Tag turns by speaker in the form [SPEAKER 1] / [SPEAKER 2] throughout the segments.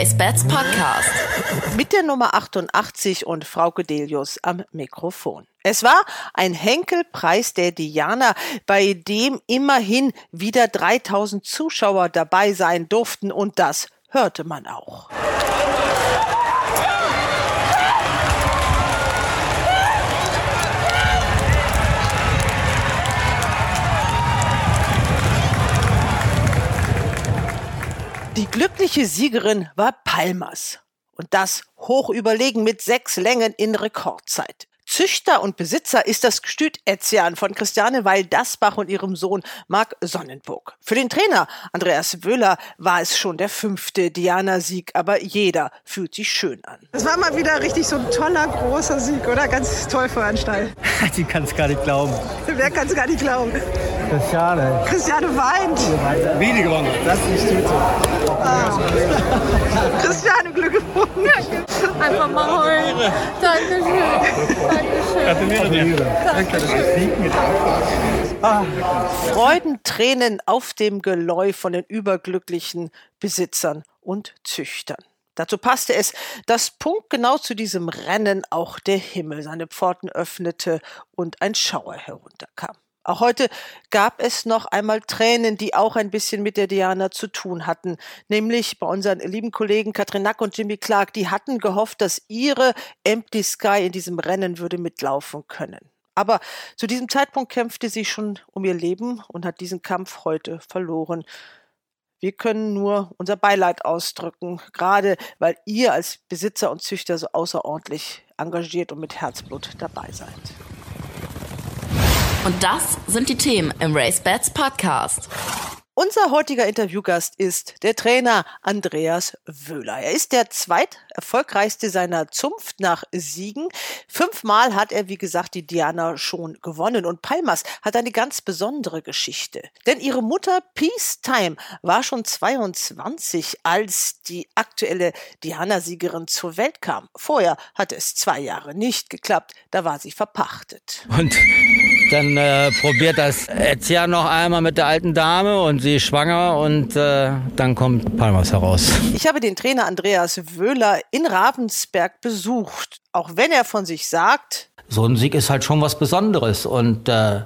[SPEAKER 1] Race Bats Podcast.
[SPEAKER 2] Mit der Nummer 88 und Frau Gedelius am Mikrofon. Es war ein Henkelpreis der Diana, bei dem immerhin wieder 3000 Zuschauer dabei sein durften und das hörte man auch. Die glückliche Siegerin war Palmas. Und das hoch überlegen mit sechs Längen in Rekordzeit. Züchter und Besitzer ist das Gestüt Etzian von Christiane Weil-Dasbach und ihrem Sohn Marc Sonnenburg. Für den Trainer Andreas Wöhler war es schon der fünfte Diana-Sieg, aber jeder fühlt sich schön an.
[SPEAKER 3] Es war mal wieder richtig so ein toller, großer Sieg, oder? Ganz toll für einen Stall.
[SPEAKER 4] Die kann es gar nicht glauben.
[SPEAKER 3] Wer kann es gar nicht glauben?
[SPEAKER 4] Christiane.
[SPEAKER 3] Christiane weint.
[SPEAKER 4] Wie gewonnen? Das ist nicht so.
[SPEAKER 3] Ah. Christiane, Glückwunsch.
[SPEAKER 5] Einfach mal heulen. Dankeschön.
[SPEAKER 2] Freudentränen auf dem Geläuf von den überglücklichen Besitzern und Züchtern. Dazu passte es, dass punktgenau zu diesem Rennen auch der Himmel seine Pforten öffnete und ein Schauer herunterkam. Auch heute gab es noch einmal Tränen, die auch ein bisschen mit der Diana zu tun hatten. Nämlich bei unseren lieben Kollegen Katrin Nack und Jimmy Clark. Die hatten gehofft, dass ihre Empty Sky in diesem Rennen würde mitlaufen können. Aber zu diesem Zeitpunkt kämpfte sie schon um ihr Leben und hat diesen Kampf heute verloren. Wir können nur unser Beileid ausdrücken, gerade weil ihr als Besitzer und Züchter so außerordentlich engagiert und mit Herzblut dabei seid.
[SPEAKER 1] Und das sind die Themen im Race Bats Podcast.
[SPEAKER 2] Unser heutiger Interviewgast ist der Trainer Andreas Wöhler. Er ist der zweiterfolgreichste seiner Zunft nach Siegen. Fünfmal hat er, wie gesagt, die Diana schon gewonnen. Und Palmas hat eine ganz besondere Geschichte. Denn ihre Mutter Peacetime war schon 22, als die aktuelle Diana-Siegerin zur Welt kam. Vorher hatte es zwei Jahre nicht geklappt. Da war sie verpachtet.
[SPEAKER 4] Und dann äh, probiert das Erzieher noch einmal mit der alten Dame und sie ist schwanger und äh, dann kommt Palmas heraus.
[SPEAKER 2] Ich habe den Trainer Andreas Wöhler in Ravensberg besucht. Auch wenn er von sich sagt,
[SPEAKER 4] so ein Sieg ist halt schon was Besonderes und äh,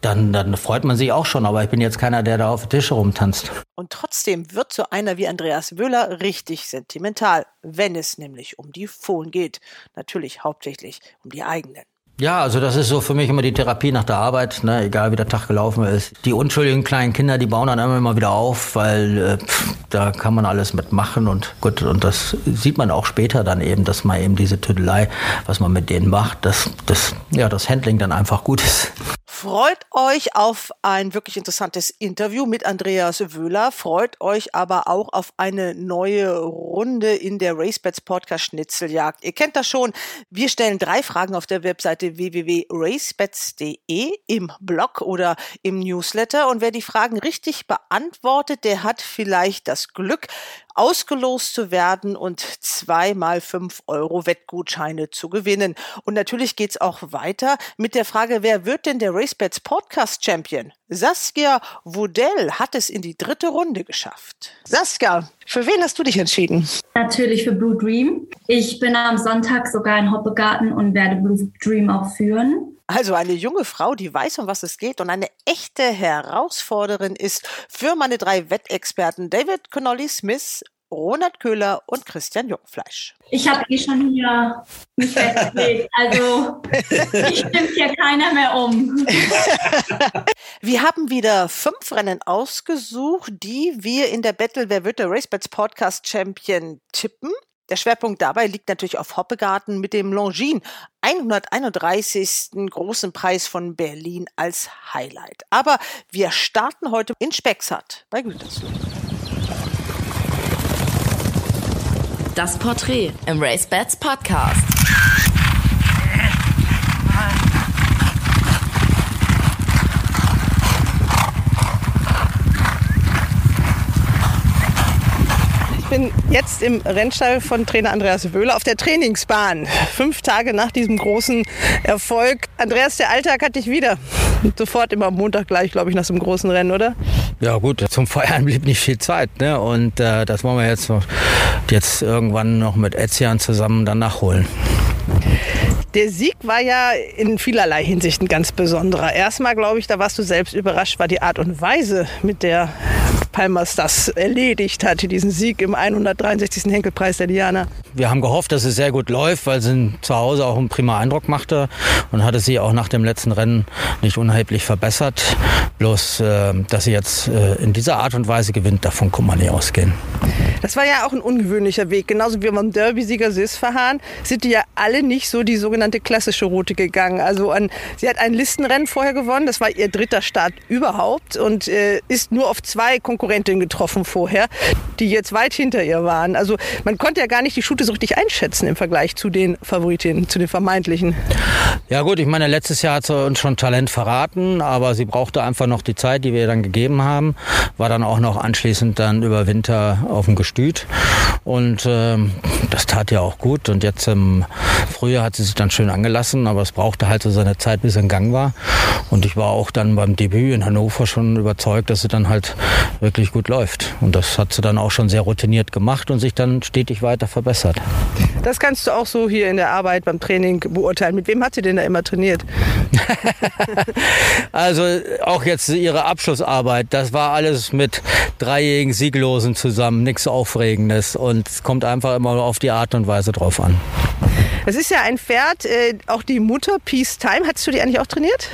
[SPEAKER 4] dann, dann freut man sich auch schon, aber ich bin jetzt keiner, der da auf den Tisch rumtanzt.
[SPEAKER 2] Und trotzdem wird so einer wie Andreas Wöhler richtig sentimental, wenn es nämlich um die Fohlen geht. Natürlich hauptsächlich um die eigenen.
[SPEAKER 4] Ja, also das ist so für mich immer die Therapie nach der Arbeit, ne, egal wie der Tag gelaufen ist. Die unschuldigen kleinen Kinder, die bauen dann immer wieder auf, weil äh, pff, da kann man alles mitmachen und gut, und das sieht man auch später dann eben, dass man eben diese Tüdelei, was man mit denen macht, dass das, ja, das Handling dann einfach gut ist.
[SPEAKER 2] Freut euch auf ein wirklich interessantes Interview mit Andreas Wöhler. Freut euch aber auch auf eine neue Runde in der RaceBets Podcast Schnitzeljagd. Ihr kennt das schon. Wir stellen drei Fragen auf der Webseite www.racebets.de im Blog oder im Newsletter. Und wer die Fragen richtig beantwortet, der hat vielleicht das Glück, ausgelost zu werden und zweimal fünf Euro Wettgutscheine zu gewinnen. Und natürlich geht's auch weiter mit der Frage, wer wird denn der RaceBets Podcast Champion? Saskia Wodell hat es in die dritte Runde geschafft. Saskia, für wen hast du dich entschieden?
[SPEAKER 5] Natürlich für Blue Dream. Ich bin am Sonntag sogar in Hoppegarten und werde Blue Dream auch führen.
[SPEAKER 2] Also eine junge Frau, die weiß, um was es geht und eine echte Herausforderin ist für meine drei Wettexperten David Connolly Smith, Ronald Köhler und Christian Jungfleisch.
[SPEAKER 5] Ich habe eh schon hier mich festgelegt. Also ich stimmt hier keiner mehr um.
[SPEAKER 2] Wir haben wieder fünf Rennen ausgesucht, die wir in der Battle Wer wird der RaceBets Podcast Champion tippen. Der Schwerpunkt dabei liegt natürlich auf Hoppegarten mit dem Longines 131. großen Preis von Berlin als Highlight. Aber wir starten heute in Spexart bei Gütersloh.
[SPEAKER 1] Das Porträt im Race Bats Podcast.
[SPEAKER 2] bin jetzt im Rennstall von Trainer Andreas Wöhler auf der Trainingsbahn. Fünf Tage nach diesem großen Erfolg. Andreas, der Alltag hat dich wieder. Sofort immer am Montag gleich, glaube ich, nach so einem großen Rennen, oder?
[SPEAKER 4] Ja gut, zum Feiern blieb nicht viel Zeit. Ne? Und äh, das wollen wir jetzt, jetzt irgendwann noch mit Etzian zusammen dann nachholen.
[SPEAKER 2] Der Sieg war ja in vielerlei Hinsicht ein ganz besonderer. Erstmal, glaube ich, da warst du selbst überrascht, war die Art und Weise, mit der Palmers das erledigt hatte, diesen Sieg im 163. Henkelpreis der Diana.
[SPEAKER 4] Wir haben gehofft, dass es sehr gut läuft, weil sie zu Hause auch einen prima Eindruck machte und hatte sie auch nach dem letzten Rennen nicht unerheblich verbessert. Bloß, äh, dass sie jetzt äh, in dieser Art und Weise gewinnt, davon kann man nicht ausgehen.
[SPEAKER 2] Das war ja auch ein ungewöhnlicher Weg. Genauso wie beim Derby-Sieger Sis Verhahn sind die ja alle nicht so die sogenannte klassische Route gegangen. Also an, sie hat ein Listenrennen vorher gewonnen, das war ihr dritter Start überhaupt und äh, ist nur auf zwei Konkurrentinnen getroffen vorher, die jetzt weit hinter ihr waren. Also man konnte ja gar nicht die Schute so richtig einschätzen im Vergleich zu den Favoritinnen, zu den vermeintlichen.
[SPEAKER 4] Ja gut, ich meine, letztes Jahr hat sie uns schon Talent verraten, aber sie brauchte einfach noch die Zeit, die wir ihr dann gegeben haben. War dann auch noch anschließend dann über Winter auf dem Gestüt. Und ähm, das tat ja auch gut. Und jetzt im Frühjahr hat sie sich dann schön angelassen, aber es brauchte halt so seine Zeit, bis er in Gang war. Und ich war auch dann beim Debüt in Hannover schon überzeugt, dass sie dann halt wirklich gut läuft. Und das hat sie dann auch schon sehr routiniert gemacht und sich dann stetig weiter verbessert.
[SPEAKER 2] Das kannst du auch so hier in der Arbeit beim Training beurteilen. Mit wem hat sie denn da immer trainiert?
[SPEAKER 4] also auch jetzt ihre Abschlussarbeit, das war alles mit dreijährigen Sieglosen zusammen, nichts Aufregendes. Und es kommt einfach immer auf die Art und Weise drauf an.
[SPEAKER 2] Es ist ja ein Pferd, äh, auch die Mutter Peace Time. Hattest du die eigentlich auch trainiert?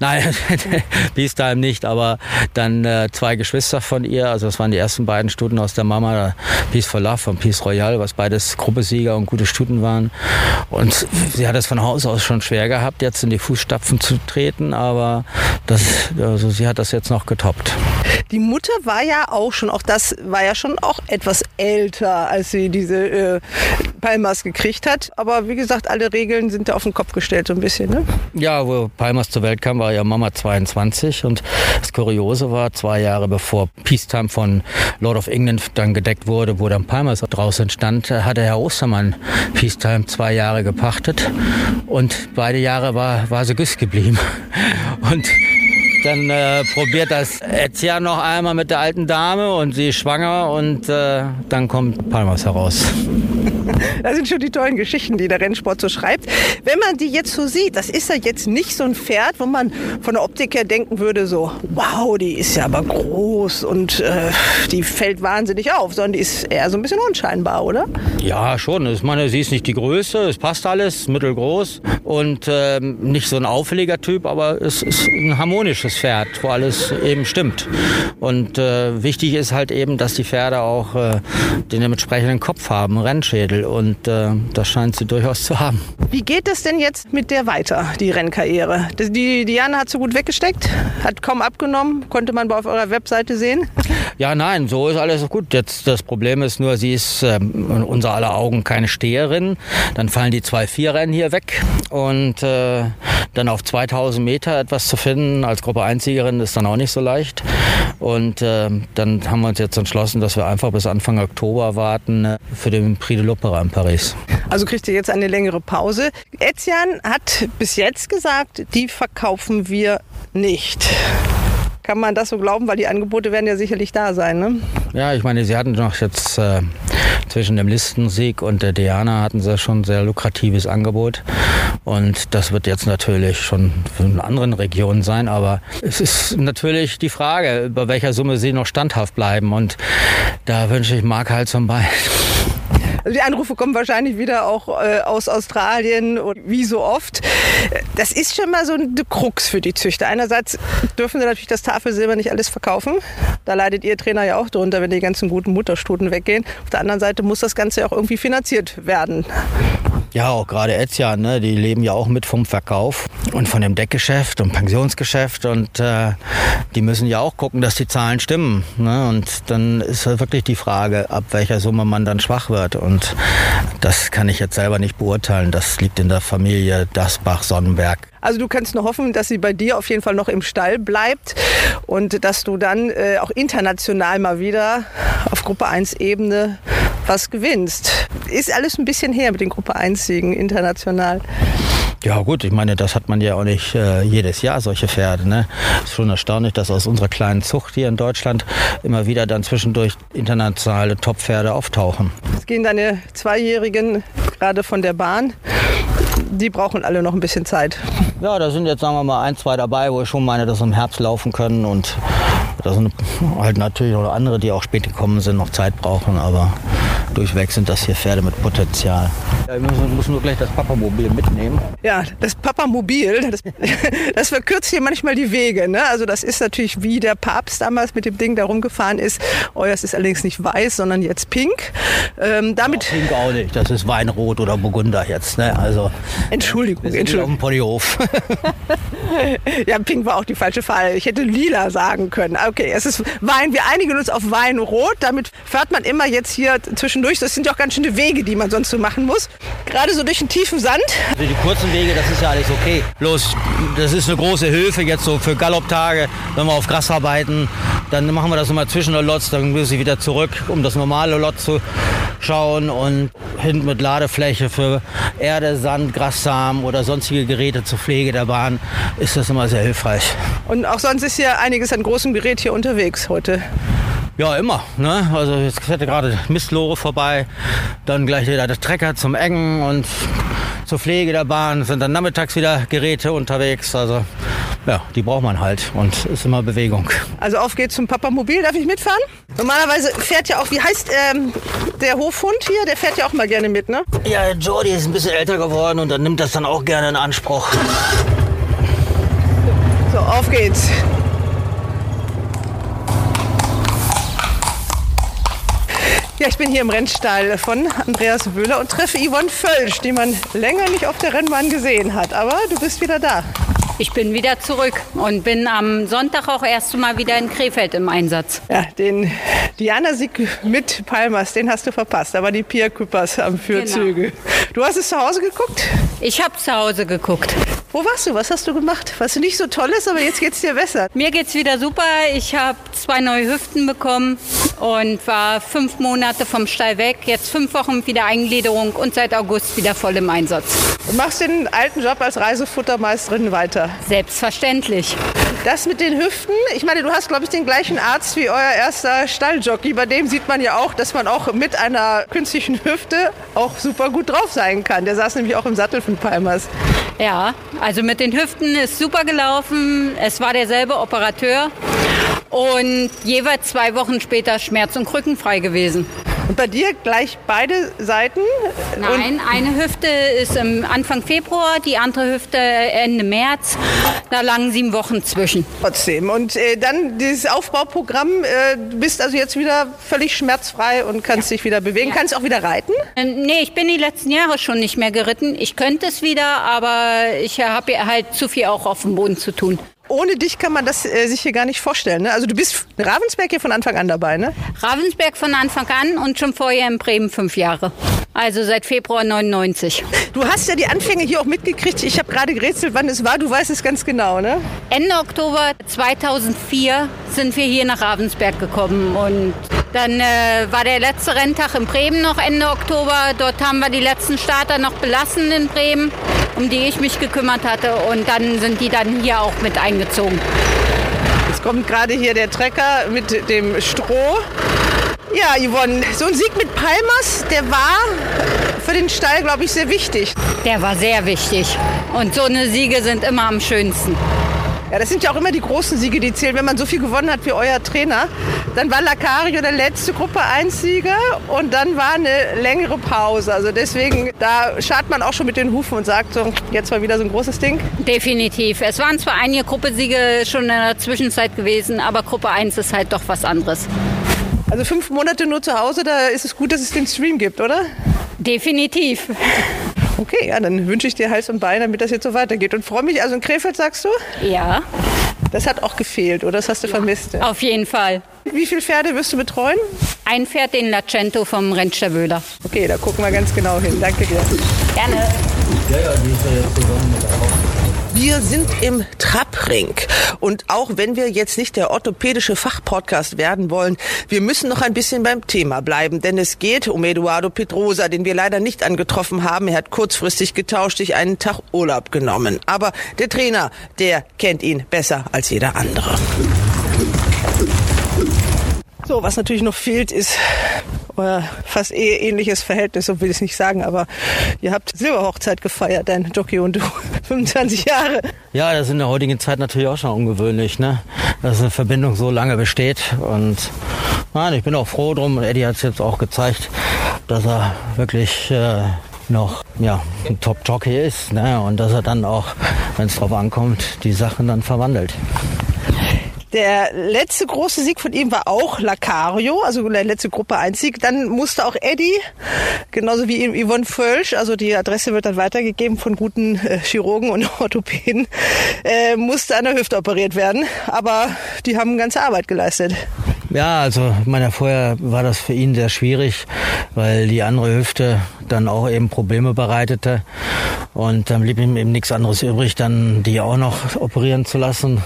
[SPEAKER 4] Nein, Peace Time nicht, aber dann äh, zwei Geschwister von ihr. Also das waren die ersten beiden Stuten aus der Mama, Peace for Love und Peace Royale, was beides Gruppesieger und gute Stuten waren. Und sie hat es von Haus aus schon schwer gehabt, jetzt in die Fußstapfen zu treten, aber das, also sie hat das jetzt noch getoppt.
[SPEAKER 2] Die Mutter war ja auch schon, auch das war ja schon auch etwas älter, als sie diese äh, Palmas gekriegt hat. Aber wie gesagt, alle Regeln sind da auf den Kopf gestellt so ein bisschen. Ne?
[SPEAKER 4] Ja, wo Palmas zur Welt kam, war ja Mama 22 und das Kuriose war, zwei Jahre bevor Peacetime von Lord of England dann gedeckt wurde, wo dann Palmas draus entstand, hatte Herr Ostermann Peacetime zwei Jahre gepachtet und beide Jahre war, war sie Güss geblieben. Und dann äh, probiert das Etzia noch einmal mit der alten Dame und sie ist schwanger und äh, dann kommt Palmas heraus.
[SPEAKER 2] Das sind schon die tollen Geschichten, die der Rennsport so schreibt. Wenn man die jetzt so sieht, das ist ja jetzt nicht so ein Pferd, wo man von der Optik her denken würde, so, wow, die ist ja aber groß und äh, die fällt wahnsinnig auf, sondern die ist eher so ein bisschen unscheinbar, oder?
[SPEAKER 4] Ja, schon. Ich meine, sie ist nicht die Größe, es passt alles, mittelgroß und äh, nicht so ein auffälliger Typ, aber es ist ein harmonisches Pferd, wo alles eben stimmt. Und äh, wichtig ist halt eben, dass die Pferde auch äh, den entsprechenden Kopf haben, Rennschädel und äh, das scheint sie durchaus zu haben.
[SPEAKER 2] Wie geht es denn jetzt mit der weiter, die Rennkarriere? Die Diana hat so gut weggesteckt, hat kaum abgenommen, konnte man auf eurer Webseite sehen.
[SPEAKER 4] Ja, nein, so ist alles gut. Jetzt das Problem ist nur, sie ist äh, in unser aller Augen keine Steherin. Dann fallen die zwei Vierrennen hier weg und äh, dann auf 2000 Meter etwas zu finden als Gruppe 1-Siegerin ist dann auch nicht so leicht. Und äh, dann haben wir uns jetzt entschlossen, dass wir einfach bis Anfang Oktober warten äh, für den Prix de l'Opera in Paris.
[SPEAKER 2] Also kriegt ihr jetzt eine längere Pause. Etienne hat bis jetzt gesagt, die verkaufen wir nicht. Kann man das so glauben, weil die Angebote werden ja sicherlich da sein, ne?
[SPEAKER 4] Ja, ich meine, sie hatten noch jetzt äh, zwischen dem Listensieg und der Diana hatten sie schon ein sehr lukratives Angebot. Und das wird jetzt natürlich schon in anderen Regionen sein. Aber es ist natürlich die Frage, über welcher Summe sie noch standhaft bleiben. Und da wünsche ich Mark halt zum Bein.
[SPEAKER 2] Also die Anrufe kommen wahrscheinlich wieder auch äh, aus Australien und wie so oft. Das ist schon mal so eine Krux für die Züchter. Einerseits dürfen sie natürlich das Tafelsilber nicht alles verkaufen. Da leidet ihr Trainer ja auch drunter, wenn die ganzen guten Mutterstuten weggehen. Auf der anderen Seite muss das Ganze auch irgendwie finanziert werden.
[SPEAKER 4] Ja, auch gerade Etian, ne, die leben ja auch mit vom Verkauf und von dem Deckgeschäft und Pensionsgeschäft und äh, die müssen ja auch gucken, dass die Zahlen stimmen. Ne? Und dann ist halt wirklich die Frage, ab welcher Summe man dann schwach wird. Und das kann ich jetzt selber nicht beurteilen. Das liegt in der Familie Dasbach-Sonnenberg.
[SPEAKER 2] Also du kannst nur hoffen, dass sie bei dir auf jeden Fall noch im Stall bleibt und dass du dann äh, auch international mal wieder auf Gruppe 1 Ebene was gewinnst. Ist alles ein bisschen her mit den Gruppe 1 Siegen international.
[SPEAKER 4] Ja gut, ich meine, das hat man ja auch nicht äh, jedes Jahr, solche Pferde. Ne? Ist schon erstaunlich, dass aus unserer kleinen Zucht hier in Deutschland immer wieder dann zwischendurch internationale Top-Pferde auftauchen.
[SPEAKER 2] Es gehen deine Zweijährigen gerade von der Bahn. Die brauchen alle noch ein bisschen Zeit.
[SPEAKER 4] Ja, da sind jetzt, sagen wir mal, ein, zwei dabei, wo ich schon meine, dass sie im Herbst laufen können. Und da sind halt natürlich noch andere, die auch spät gekommen sind, noch Zeit brauchen. Aber durchweg sind das hier Pferde mit Potenzial. Ja, ich muss, muss nur gleich das Papamobil mitnehmen.
[SPEAKER 2] Ja, das Papamobil, das, das verkürzt hier manchmal die Wege. Ne? Also das ist natürlich wie der Papst damals mit dem Ding da rumgefahren ist. Euers ist allerdings nicht weiß, sondern jetzt pink. Ähm, damit
[SPEAKER 4] ja, pink auch nicht, das ist Weinrot oder Burgunder jetzt. Ne? Also,
[SPEAKER 2] Entschuldigung,
[SPEAKER 4] wir sind
[SPEAKER 2] Entschuldigung.
[SPEAKER 4] auf dem Ponyhof.
[SPEAKER 2] ja, pink war auch die falsche Farbe. Ich hätte lila sagen können. Okay, es ist Wein. Wir einigen uns auf Weinrot. Damit fährt man immer jetzt hier zwischendurch. Das sind ja auch ganz schöne Wege, die man sonst so machen muss. Gerade so durch den tiefen Sand.
[SPEAKER 4] Also die kurzen Wege, das ist ja alles okay. Bloß, das ist eine große Hilfe jetzt so für Galopptage, wenn wir auf Gras arbeiten. Dann machen wir das immer zwischen der Lotz, dann muss ich wieder zurück, um das normale Lot zu schauen und hinten mit Ladefläche für Erde, Sand, Grassamen oder sonstige Geräte zur Pflege der Bahn ist das immer sehr hilfreich.
[SPEAKER 2] Und auch sonst ist ja einiges an großem Gerät hier unterwegs heute.
[SPEAKER 4] Ja, immer. Ne? Also jetzt hätte gerade Mistlore vorbei, dann gleich wieder der Trecker zum Engen und zur Pflege der Bahn sind dann nachmittags wieder Geräte unterwegs. Also ja, die braucht man halt und ist immer Bewegung.
[SPEAKER 2] Also auf geht's zum Papamobil. Darf ich mitfahren? Normalerweise fährt ja auch, wie heißt ähm, der Hofhund hier? Der fährt ja auch mal gerne mit, ne?
[SPEAKER 4] Ja, Jordi ist ein bisschen älter geworden und dann nimmt das dann auch gerne in Anspruch.
[SPEAKER 2] So, auf geht's. Ja, ich bin hier im Rennstall von Andreas Wöhler und treffe Yvonne Völsch, die man länger nicht auf der Rennbahn gesehen hat. Aber du bist wieder da.
[SPEAKER 6] Ich bin wieder zurück und bin am Sonntag auch erst mal wieder in Krefeld im Einsatz.
[SPEAKER 2] Ja, den Diana-Sieg mit Palmas, den hast du verpasst. Aber die Pia Küppers am Fürzüge. Genau. Du hast es zu Hause geguckt?
[SPEAKER 6] Ich habe zu Hause geguckt.
[SPEAKER 2] Wo warst du? Was hast du gemacht? Was nicht so toll ist, aber jetzt geht es dir besser.
[SPEAKER 6] Mir geht's wieder super. Ich habe zwei neue Hüften bekommen und war fünf Monate vom Stall weg. Jetzt fünf Wochen wieder Eingliederung und seit August wieder voll im Einsatz.
[SPEAKER 2] Du machst den alten Job als Reisefuttermeisterin weiter.
[SPEAKER 6] Selbstverständlich.
[SPEAKER 2] Das mit den Hüften, ich meine, du hast, glaube ich, den gleichen Arzt wie euer erster Stalljockey. Bei dem sieht man ja auch, dass man auch mit einer künstlichen Hüfte auch super gut drauf sein kann. Der saß nämlich auch im Sattel von Palmers.
[SPEAKER 6] Ja, also mit den Hüften ist super gelaufen. Es war derselbe Operateur und jeweils zwei Wochen später schmerz- und krückenfrei gewesen.
[SPEAKER 2] Und bei dir gleich beide Seiten?
[SPEAKER 6] Nein, eine Hüfte ist im Anfang Februar, die andere Hüfte Ende März. Da lagen sieben Wochen zwischen.
[SPEAKER 2] Trotzdem. Und äh, dann dieses Aufbauprogramm. Äh, du bist also jetzt wieder völlig schmerzfrei und kannst ja. dich wieder bewegen. Ja. Kannst auch wieder reiten?
[SPEAKER 6] Äh, nee, ich bin die letzten Jahre schon nicht mehr geritten. Ich könnte es wieder, aber ich habe halt zu viel auch auf dem Boden zu tun
[SPEAKER 2] ohne dich kann man das äh, sich hier gar nicht vorstellen. Ne? Also du bist Ravensberg hier von Anfang an dabei, ne?
[SPEAKER 6] Ravensberg von Anfang an und schon vorher in Bremen fünf Jahre. Also seit Februar 99.
[SPEAKER 2] Du hast ja die Anfänge hier auch mitgekriegt. Ich habe gerade gerätselt, wann es war. Du weißt es ganz genau, ne?
[SPEAKER 6] Ende Oktober 2004 sind wir hier nach Ravensberg gekommen und dann äh, war der letzte Renntag in Bremen noch Ende Oktober. Dort haben wir die letzten Starter noch belassen in Bremen, um die ich mich gekümmert hatte. Und dann sind die dann hier auch mit eingezogen.
[SPEAKER 2] Jetzt kommt gerade hier der Trecker mit dem Stroh. Ja, Yvonne, so ein Sieg mit Palmas, der war für den Stall, glaube ich, sehr wichtig.
[SPEAKER 6] Der war sehr wichtig. Und so eine Siege sind immer am schönsten.
[SPEAKER 2] Ja, das sind ja auch immer die großen Siege, die zählen. Wenn man so viel gewonnen hat wie euer Trainer, dann war Lacario der letzte Gruppe 1 Sieger und dann war eine längere Pause. Also deswegen, da schart man auch schon mit den Hufen und sagt so, jetzt war wieder so ein großes Ding.
[SPEAKER 6] Definitiv. Es waren zwar einige Gruppesiege schon in der Zwischenzeit gewesen, aber Gruppe 1 ist halt doch was anderes.
[SPEAKER 2] Also fünf Monate nur zu Hause, da ist es gut, dass es den Stream gibt, oder?
[SPEAKER 6] Definitiv.
[SPEAKER 2] Okay, ja, dann wünsche ich dir Hals und Bein, damit das jetzt so weitergeht. Und freue mich, also in Krefeld sagst du?
[SPEAKER 6] Ja.
[SPEAKER 2] Das hat auch gefehlt, oder das hast du ja, vermisst?
[SPEAKER 6] Auf jeden Fall.
[SPEAKER 2] Wie viele Pferde wirst du betreuen?
[SPEAKER 6] ein Pferd, den Lacento vom Rennster Wöhler.
[SPEAKER 2] Okay, da gucken wir ganz genau hin. Danke dir.
[SPEAKER 6] Gerne.
[SPEAKER 4] Ja, ja, die ist ja jetzt zusammen mit auch.
[SPEAKER 2] Wir sind im Trappring. Und auch wenn wir jetzt nicht der orthopädische Fachpodcast werden wollen, wir müssen noch ein bisschen beim Thema bleiben. Denn es geht um Eduardo Pedrosa, den wir leider nicht angetroffen haben. Er hat kurzfristig getauscht, sich einen Tag Urlaub genommen. Aber der Trainer, der kennt ihn besser als jeder andere. So, was natürlich noch fehlt, ist euer fast eheähnliches Verhältnis, so will ich es nicht sagen, aber ihr habt Silberhochzeit gefeiert, dein Jockey und du. 25 Jahre.
[SPEAKER 4] Ja, das ist in der heutigen Zeit natürlich auch schon ungewöhnlich, ne? Dass eine Verbindung so lange besteht. Und nein, ich bin auch froh drum. Eddie hat es jetzt auch gezeigt, dass er wirklich äh, noch ja, ein Top-Jockey ist. Ne? Und dass er dann auch, wenn es drauf ankommt, die Sachen dann verwandelt.
[SPEAKER 2] Der letzte große Sieg von ihm war auch Lacario, also der letzte Gruppe 1 Sieg. Dann musste auch Eddie, genauso wie Yvonne Völsch, also die Adresse wird dann weitergegeben von guten äh, Chirurgen und Orthopäden, äh, musste an der Hüfte operiert werden. Aber die haben ganze Arbeit geleistet.
[SPEAKER 4] Ja, also meine, vorher war das für ihn sehr schwierig, weil die andere Hüfte dann auch eben Probleme bereitete. Und dann blieb ihm eben nichts anderes übrig, dann die auch noch operieren zu lassen.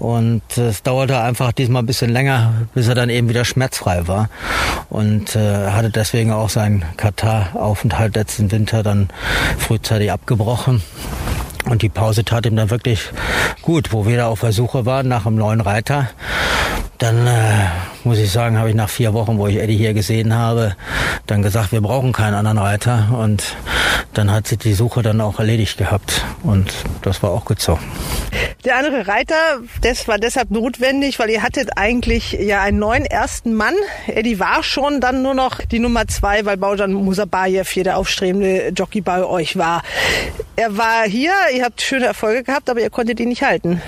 [SPEAKER 4] Und es dauerte einfach diesmal ein bisschen länger, bis er dann eben wieder schmerzfrei war. Und äh, hatte deswegen auch seinen Katar-Aufenthalt letzten Winter dann frühzeitig abgebrochen. Und die Pause tat ihm dann wirklich gut, wo wir da auf der Suche waren nach einem neuen Reiter. Dann äh, muss ich sagen, habe ich nach vier Wochen, wo ich Eddie hier gesehen habe, dann gesagt, wir brauchen keinen anderen Reiter. Und dann hat sich die Suche dann auch erledigt gehabt. Und das war auch gut so.
[SPEAKER 2] Der andere Reiter, das war deshalb notwendig, weil ihr hattet eigentlich ja einen neuen ersten Mann. Eddie war schon dann nur noch die Nummer zwei, weil Baujan Musabayev hier der aufstrebende Jockey bei euch war. Er war hier, ihr habt schöne Erfolge gehabt, aber ihr konntet ihn nicht halten.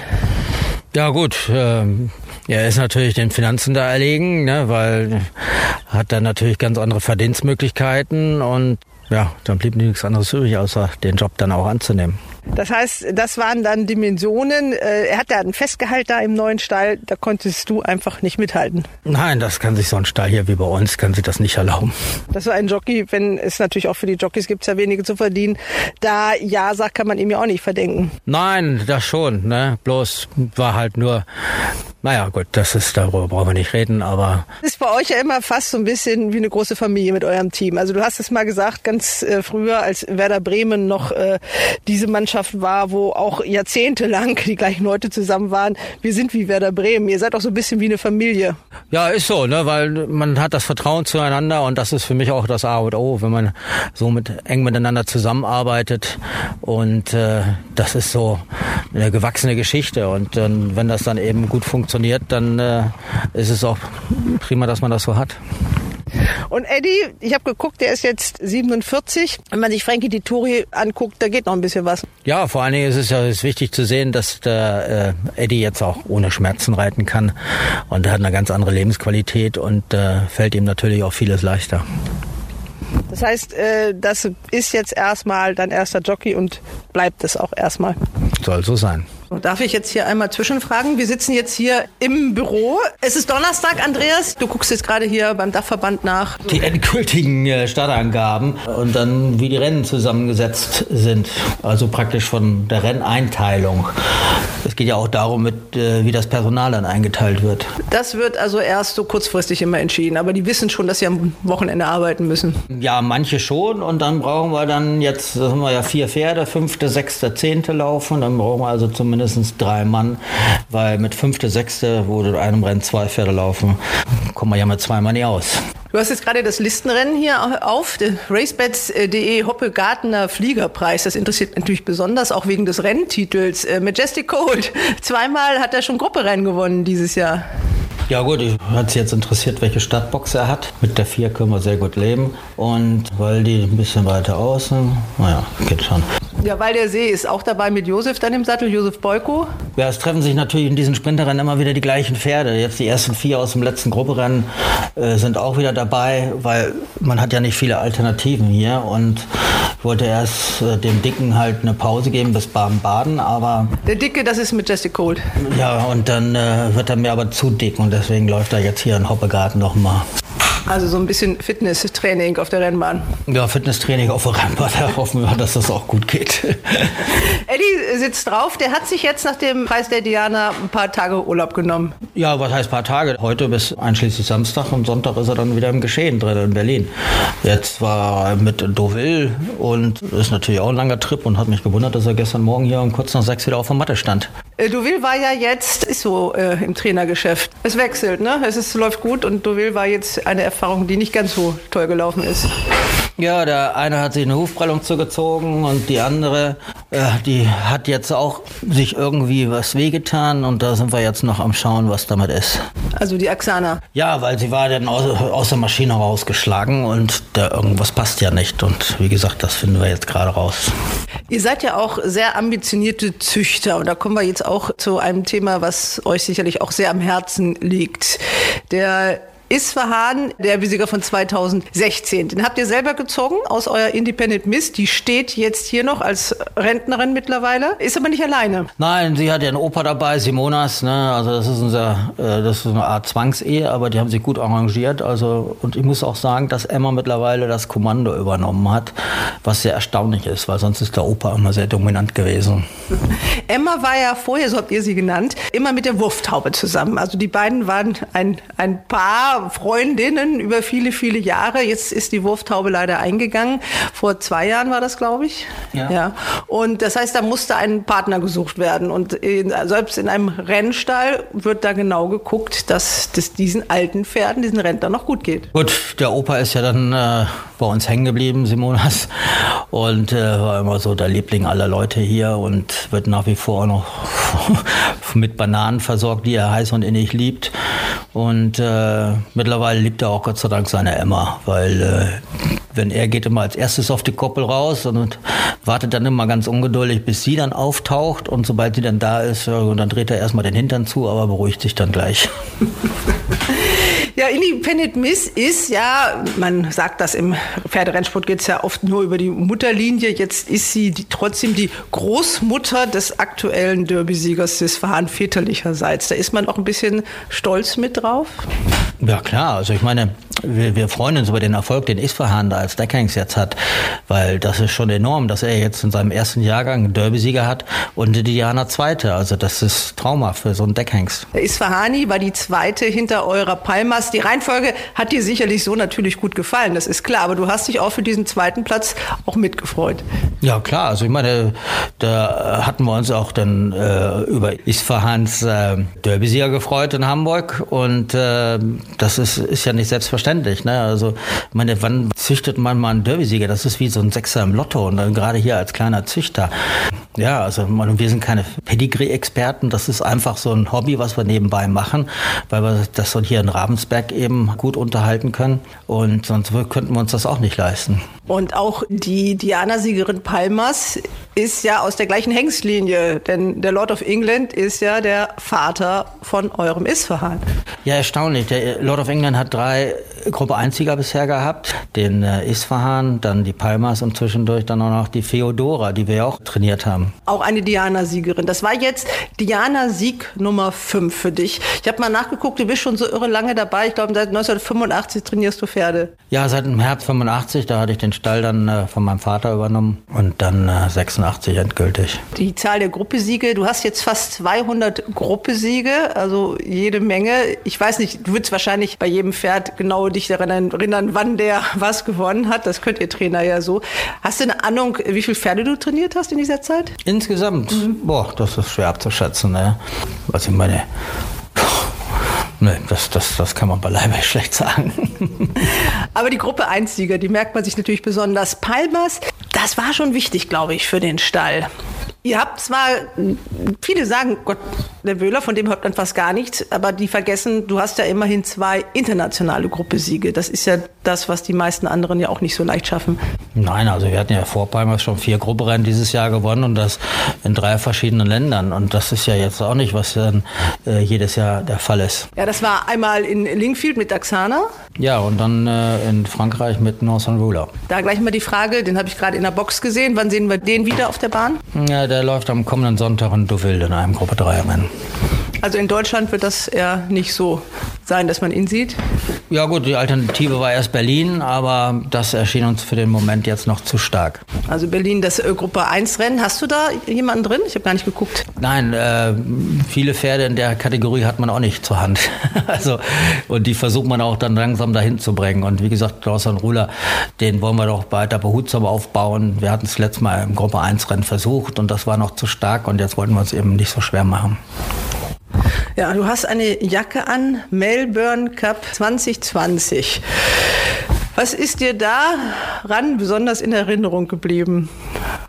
[SPEAKER 4] Ja gut, ähm, er ist natürlich den Finanzen da erlegen, ne, weil hat dann natürlich ganz andere Verdienstmöglichkeiten und ja, dann blieb nichts anderes übrig, außer den Job dann auch anzunehmen.
[SPEAKER 2] Das heißt, das waren dann Dimensionen. Äh, er hat ja einen Festgehalt da im neuen Stall, da konntest du einfach nicht mithalten.
[SPEAKER 4] Nein, das kann sich so ein Stall hier wie bei uns, kann sich das nicht erlauben.
[SPEAKER 2] Das war ein Jockey, wenn es natürlich auch für die Jockeys gibt es ja wenige zu verdienen. Da ja sagt, kann man ihm ja auch nicht verdenken.
[SPEAKER 4] Nein, das schon, ne? Bloß war halt nur naja, gut, das ist, darüber brauchen wir nicht reden, aber.
[SPEAKER 2] Ist bei euch ja immer fast so ein bisschen wie eine große Familie mit eurem Team. Also du hast es mal gesagt, ganz äh, früher, als Werder Bremen noch äh, diese Mannschaft war, wo auch jahrzehntelang die gleichen Leute zusammen waren. Wir sind wie Werder Bremen. Ihr seid auch so ein bisschen wie eine Familie.
[SPEAKER 4] Ja, ist so, ne, weil man hat das Vertrauen zueinander und das ist für mich auch das A und O, wenn man so mit eng miteinander zusammenarbeitet und äh, das ist so eine gewachsene Geschichte und äh, wenn das dann eben gut funktioniert, funktioniert, dann äh, ist es auch prima, dass man das so hat.
[SPEAKER 2] Und Eddie, ich habe geguckt, der ist jetzt 47. Wenn man sich Frankie Dittori anguckt, da geht noch ein bisschen was.
[SPEAKER 4] Ja, vor allen Dingen ist es ja ist wichtig zu sehen, dass der äh, Eddie jetzt auch ohne Schmerzen reiten kann. Und er hat eine ganz andere Lebensqualität und äh, fällt ihm natürlich auch vieles leichter.
[SPEAKER 2] Das heißt, äh, das ist jetzt erstmal dein erster Jockey und bleibt es auch erstmal.
[SPEAKER 4] Soll so sein.
[SPEAKER 2] Darf ich jetzt hier einmal zwischenfragen? Wir sitzen jetzt hier im Büro. Es ist Donnerstag, Andreas. Du guckst jetzt gerade hier beim Dachverband nach.
[SPEAKER 4] Die endgültigen äh, Startangaben und dann wie die Rennen zusammengesetzt sind. Also praktisch von der Renneinteilung. Es geht ja auch darum, mit, äh, wie das Personal dann eingeteilt wird.
[SPEAKER 2] Das wird also erst so kurzfristig immer entschieden. Aber die wissen schon, dass sie am Wochenende arbeiten müssen.
[SPEAKER 4] Ja, manche schon. Und dann brauchen wir dann jetzt, das haben wir ja vier Pferde, fünfte, sechste, zehnte laufen. Dann brauchen wir also zumindest mindestens drei Mann, weil mit fünfte, sechste, wo in einem Rennen zwei Pferde laufen, kommen wir ja mit zwei Mann nicht aus.
[SPEAKER 2] Du hast jetzt gerade das Listenrennen hier auf, racebets.de Hoppe Gartner Fliegerpreis. Das interessiert natürlich besonders, auch wegen des Renntitels. Äh, Majestic Cold. Zweimal hat er schon Grupperennen gewonnen dieses Jahr.
[SPEAKER 4] Ja gut, ich hat sich jetzt interessiert, welche Startbox er hat. Mit der 4 können wir sehr gut leben. Und weil die ein bisschen weiter außen, naja, geht schon.
[SPEAKER 2] Ja, weil der See ist auch dabei mit Josef dann im Sattel, Josef Boyko.
[SPEAKER 4] Ja, es treffen sich natürlich in diesen Sprinterrennen immer wieder die gleichen Pferde. Jetzt die ersten vier aus dem letzten Grupperennen äh, sind auch wieder dabei, weil man hat ja nicht viele Alternativen hier und ich wollte erst äh, dem Dicken halt eine Pause geben bis Baden-Baden, aber...
[SPEAKER 2] Der Dicke, das ist Majestic Cold.
[SPEAKER 4] Ja, und dann äh, wird er mir aber zu dick und deswegen läuft er jetzt hier in Hoppegarten nochmal.
[SPEAKER 2] Also so ein bisschen Fitnesstraining auf der Rennbahn.
[SPEAKER 4] Ja, Fitnesstraining auf der Rennbahn. Da hoffen wir, dass das auch gut geht.
[SPEAKER 2] Eddie sitzt drauf. Der hat sich jetzt nach dem Preis der Diana ein paar Tage Urlaub genommen.
[SPEAKER 4] Ja, was heißt paar Tage? Heute bis einschließlich Samstag und Sonntag ist er dann wieder im Geschehen drin in Berlin. Jetzt war er mit Deauville und ist natürlich auch ein langer Trip und hat mich gewundert, dass er gestern Morgen hier um kurz nach sechs wieder auf der Matte stand.
[SPEAKER 2] Äh, Deauville war ja jetzt, ist so äh, im Trainergeschäft. Es wechselt, ne? Es ist, läuft gut und Deauville war jetzt eine Erfahrung, die nicht ganz so toll gelaufen ist.
[SPEAKER 4] Ja, der eine hat sich eine Hufprellung zugezogen und die andere, äh, die hat jetzt auch sich irgendwie was wehgetan und da sind wir jetzt noch am Schauen, was damit ist.
[SPEAKER 2] Also die Axana.
[SPEAKER 4] Ja, weil sie war dann aus, aus der Maschine rausgeschlagen und da irgendwas passt ja nicht und wie gesagt, das finden wir jetzt gerade raus.
[SPEAKER 2] Ihr seid ja auch sehr ambitionierte Züchter und da kommen wir jetzt auch zu einem Thema, was euch sicherlich auch sehr am Herzen liegt. Der Isfahan, der Besieger von 2016. Den habt ihr selber gezogen aus eurer Independent Miss. Die steht jetzt hier noch als Rentnerin mittlerweile, ist aber nicht alleine.
[SPEAKER 4] Nein, sie hat ja einen Opa dabei, Simonas. Ne? Also das ist, unser, äh, das ist eine Art Zwangsehe, aber die haben sich gut arrangiert. Also und ich muss auch sagen, dass Emma mittlerweile das Kommando übernommen hat, was sehr erstaunlich ist, weil sonst ist der Opa immer sehr dominant gewesen.
[SPEAKER 2] Emma war ja vorher, so habt ihr sie genannt, immer mit der Wurftaube zusammen. Also die beiden waren ein, ein Paar, Freundinnen über viele, viele Jahre. Jetzt ist die Wurftaube leider eingegangen. Vor zwei Jahren war das, glaube ich.
[SPEAKER 4] Ja.
[SPEAKER 2] ja. Und das heißt, da musste ein Partner gesucht werden. Und in, selbst in einem Rennstall wird da genau geguckt, dass das diesen alten Pferden, diesen Rentnern noch gut geht.
[SPEAKER 4] Gut, der Opa ist ja dann äh, bei uns hängen geblieben, Simonas. Und äh, war immer so der Liebling aller Leute hier und wird nach wie vor noch mit Bananen versorgt, die er heiß und innig liebt. Und äh, mittlerweile liebt er auch Gott sei Dank seine Emma, weil äh, wenn er geht immer als erstes auf die Koppel raus und wartet dann immer ganz ungeduldig, bis sie dann auftaucht und sobald sie dann da ist, und dann dreht er erstmal den Hintern zu, aber beruhigt sich dann gleich.
[SPEAKER 2] Ja, Independent Miss ist ja, man sagt das im Pferderennsport geht es ja oft nur über die Mutterlinie. Jetzt ist sie die, trotzdem die Großmutter des aktuellen Derby-Siegers des Verhahn väterlicherseits. Da ist man auch ein bisschen stolz mit drauf.
[SPEAKER 4] Ja klar, also ich meine, wir, wir freuen uns über den Erfolg, den Isfahan da als Deckhengst jetzt hat, weil das ist schon enorm, dass er jetzt in seinem ersten Jahrgang einen Derby-Sieger hat und die Diana zweite. Also das ist Trauma für so einen Deckhengst.
[SPEAKER 2] Isfahani war die zweite hinter eurer Palmas. Die Reihenfolge hat dir sicherlich so natürlich gut gefallen, das ist klar, aber du hast dich auch für diesen zweiten Platz auch mitgefreut.
[SPEAKER 4] Ja klar, also ich meine, da hatten wir uns auch dann äh, über Isfahans äh, Derby-Sieger gefreut in Hamburg und äh, das ist, ist ja nicht selbstverständlich. Ne? Also, ich meine, wann züchtet man mal einen Derby-Sieger? Das ist wie so ein Sechser im Lotto und dann gerade hier als kleiner Züchter. Ja, also man, wir sind keine Pedigree-Experten. Das ist einfach so ein Hobby, was wir nebenbei machen, weil wir das so hier in Ravensberg eben gut unterhalten können. Und sonst könnten wir uns das auch nicht leisten.
[SPEAKER 2] Und auch die Diana-Siegerin Palmas ist ja aus der gleichen Hengstlinie, denn der Lord of England ist ja der Vater von eurem Isfahan.
[SPEAKER 4] Ja, erstaunlich. Der Lord of England hat drei Gruppe 1-Sieger bisher gehabt. Den äh, Isfahan, dann die Palmas und zwischendurch dann auch noch die Feodora, die wir ja auch trainiert haben.
[SPEAKER 2] Auch eine Diana-Siegerin. Das war jetzt Diana-Sieg Nummer 5 für dich. Ich habe mal nachgeguckt, du bist schon so irre lange dabei. Ich glaube, seit 1985 trainierst du Pferde.
[SPEAKER 4] Ja, seit dem Herbst 85, da hatte ich den Stall dann äh, von meinem Vater übernommen und dann äh, 86 endgültig.
[SPEAKER 2] Die Zahl der Gruppesiege, du hast jetzt fast 200 Gruppesiege, also jede Menge. Ich weiß nicht, du würdest wahrscheinlich bei jedem Pferd genau dich daran erinnern, wann der was gewonnen hat. Das könnt ihr Trainer ja so. Hast du eine Ahnung, wie viele Pferde du trainiert hast in dieser Zeit?
[SPEAKER 4] Insgesamt, mhm. boah, das ist schwer abzuschätzen. Ne? Was ich meine, Nee, das, das, das kann man beileibe schlecht sagen.
[SPEAKER 2] Aber die Gruppe 1-Sieger, die merkt man sich natürlich besonders. Palmas, das war schon wichtig, glaube ich, für den Stall. Ihr habt zwar, viele sagen, Gott, der Wöhler, von dem hört man fast gar nichts, aber die vergessen, du hast ja immerhin zwei internationale Gruppesiege. Das ist ja das, was die meisten anderen ja auch nicht so leicht schaffen.
[SPEAKER 4] Nein, also wir hatten ja vor Palmas schon vier Grupperennen dieses Jahr gewonnen und das in drei verschiedenen Ländern. Und das ist ja jetzt auch nicht, was dann äh, jedes Jahr der Fall ist.
[SPEAKER 2] Ja, das war einmal in Lingfield mit Daxana.
[SPEAKER 4] Ja, und dann äh, in Frankreich mit Northern Ruler.
[SPEAKER 2] Da gleich mal die Frage, den habe ich gerade in der Box gesehen. Wann sehen wir den wieder auf der Bahn?
[SPEAKER 4] Ja, der läuft am kommenden Sonntag in Deauville in einem Gruppe 3 Rennen.
[SPEAKER 2] Also in Deutschland wird das eher nicht so sein, dass man ihn sieht.
[SPEAKER 4] Ja gut, die Alternative war erst Berlin, aber das erschien uns für den Moment jetzt noch zu stark.
[SPEAKER 2] Also Berlin, das äh, Gruppe 1 Rennen. Hast du da jemanden drin? Ich habe gar nicht geguckt.
[SPEAKER 4] Nein, äh, viele Pferde in der Kategorie hat man auch nicht zur Hand. also und die versucht man auch dann langsam dahin zu bringen. Und wie gesagt, Dawson Ruler, den wollen wir doch weiter behutsam aufbauen. Wir hatten es letztes Mal im Gruppe 1 Rennen versucht und das war noch zu stark und jetzt wollten wir es eben nicht so schwer machen.
[SPEAKER 2] Ja, du hast eine Jacke an, Melbourne Cup 2020. Was ist dir daran besonders in Erinnerung geblieben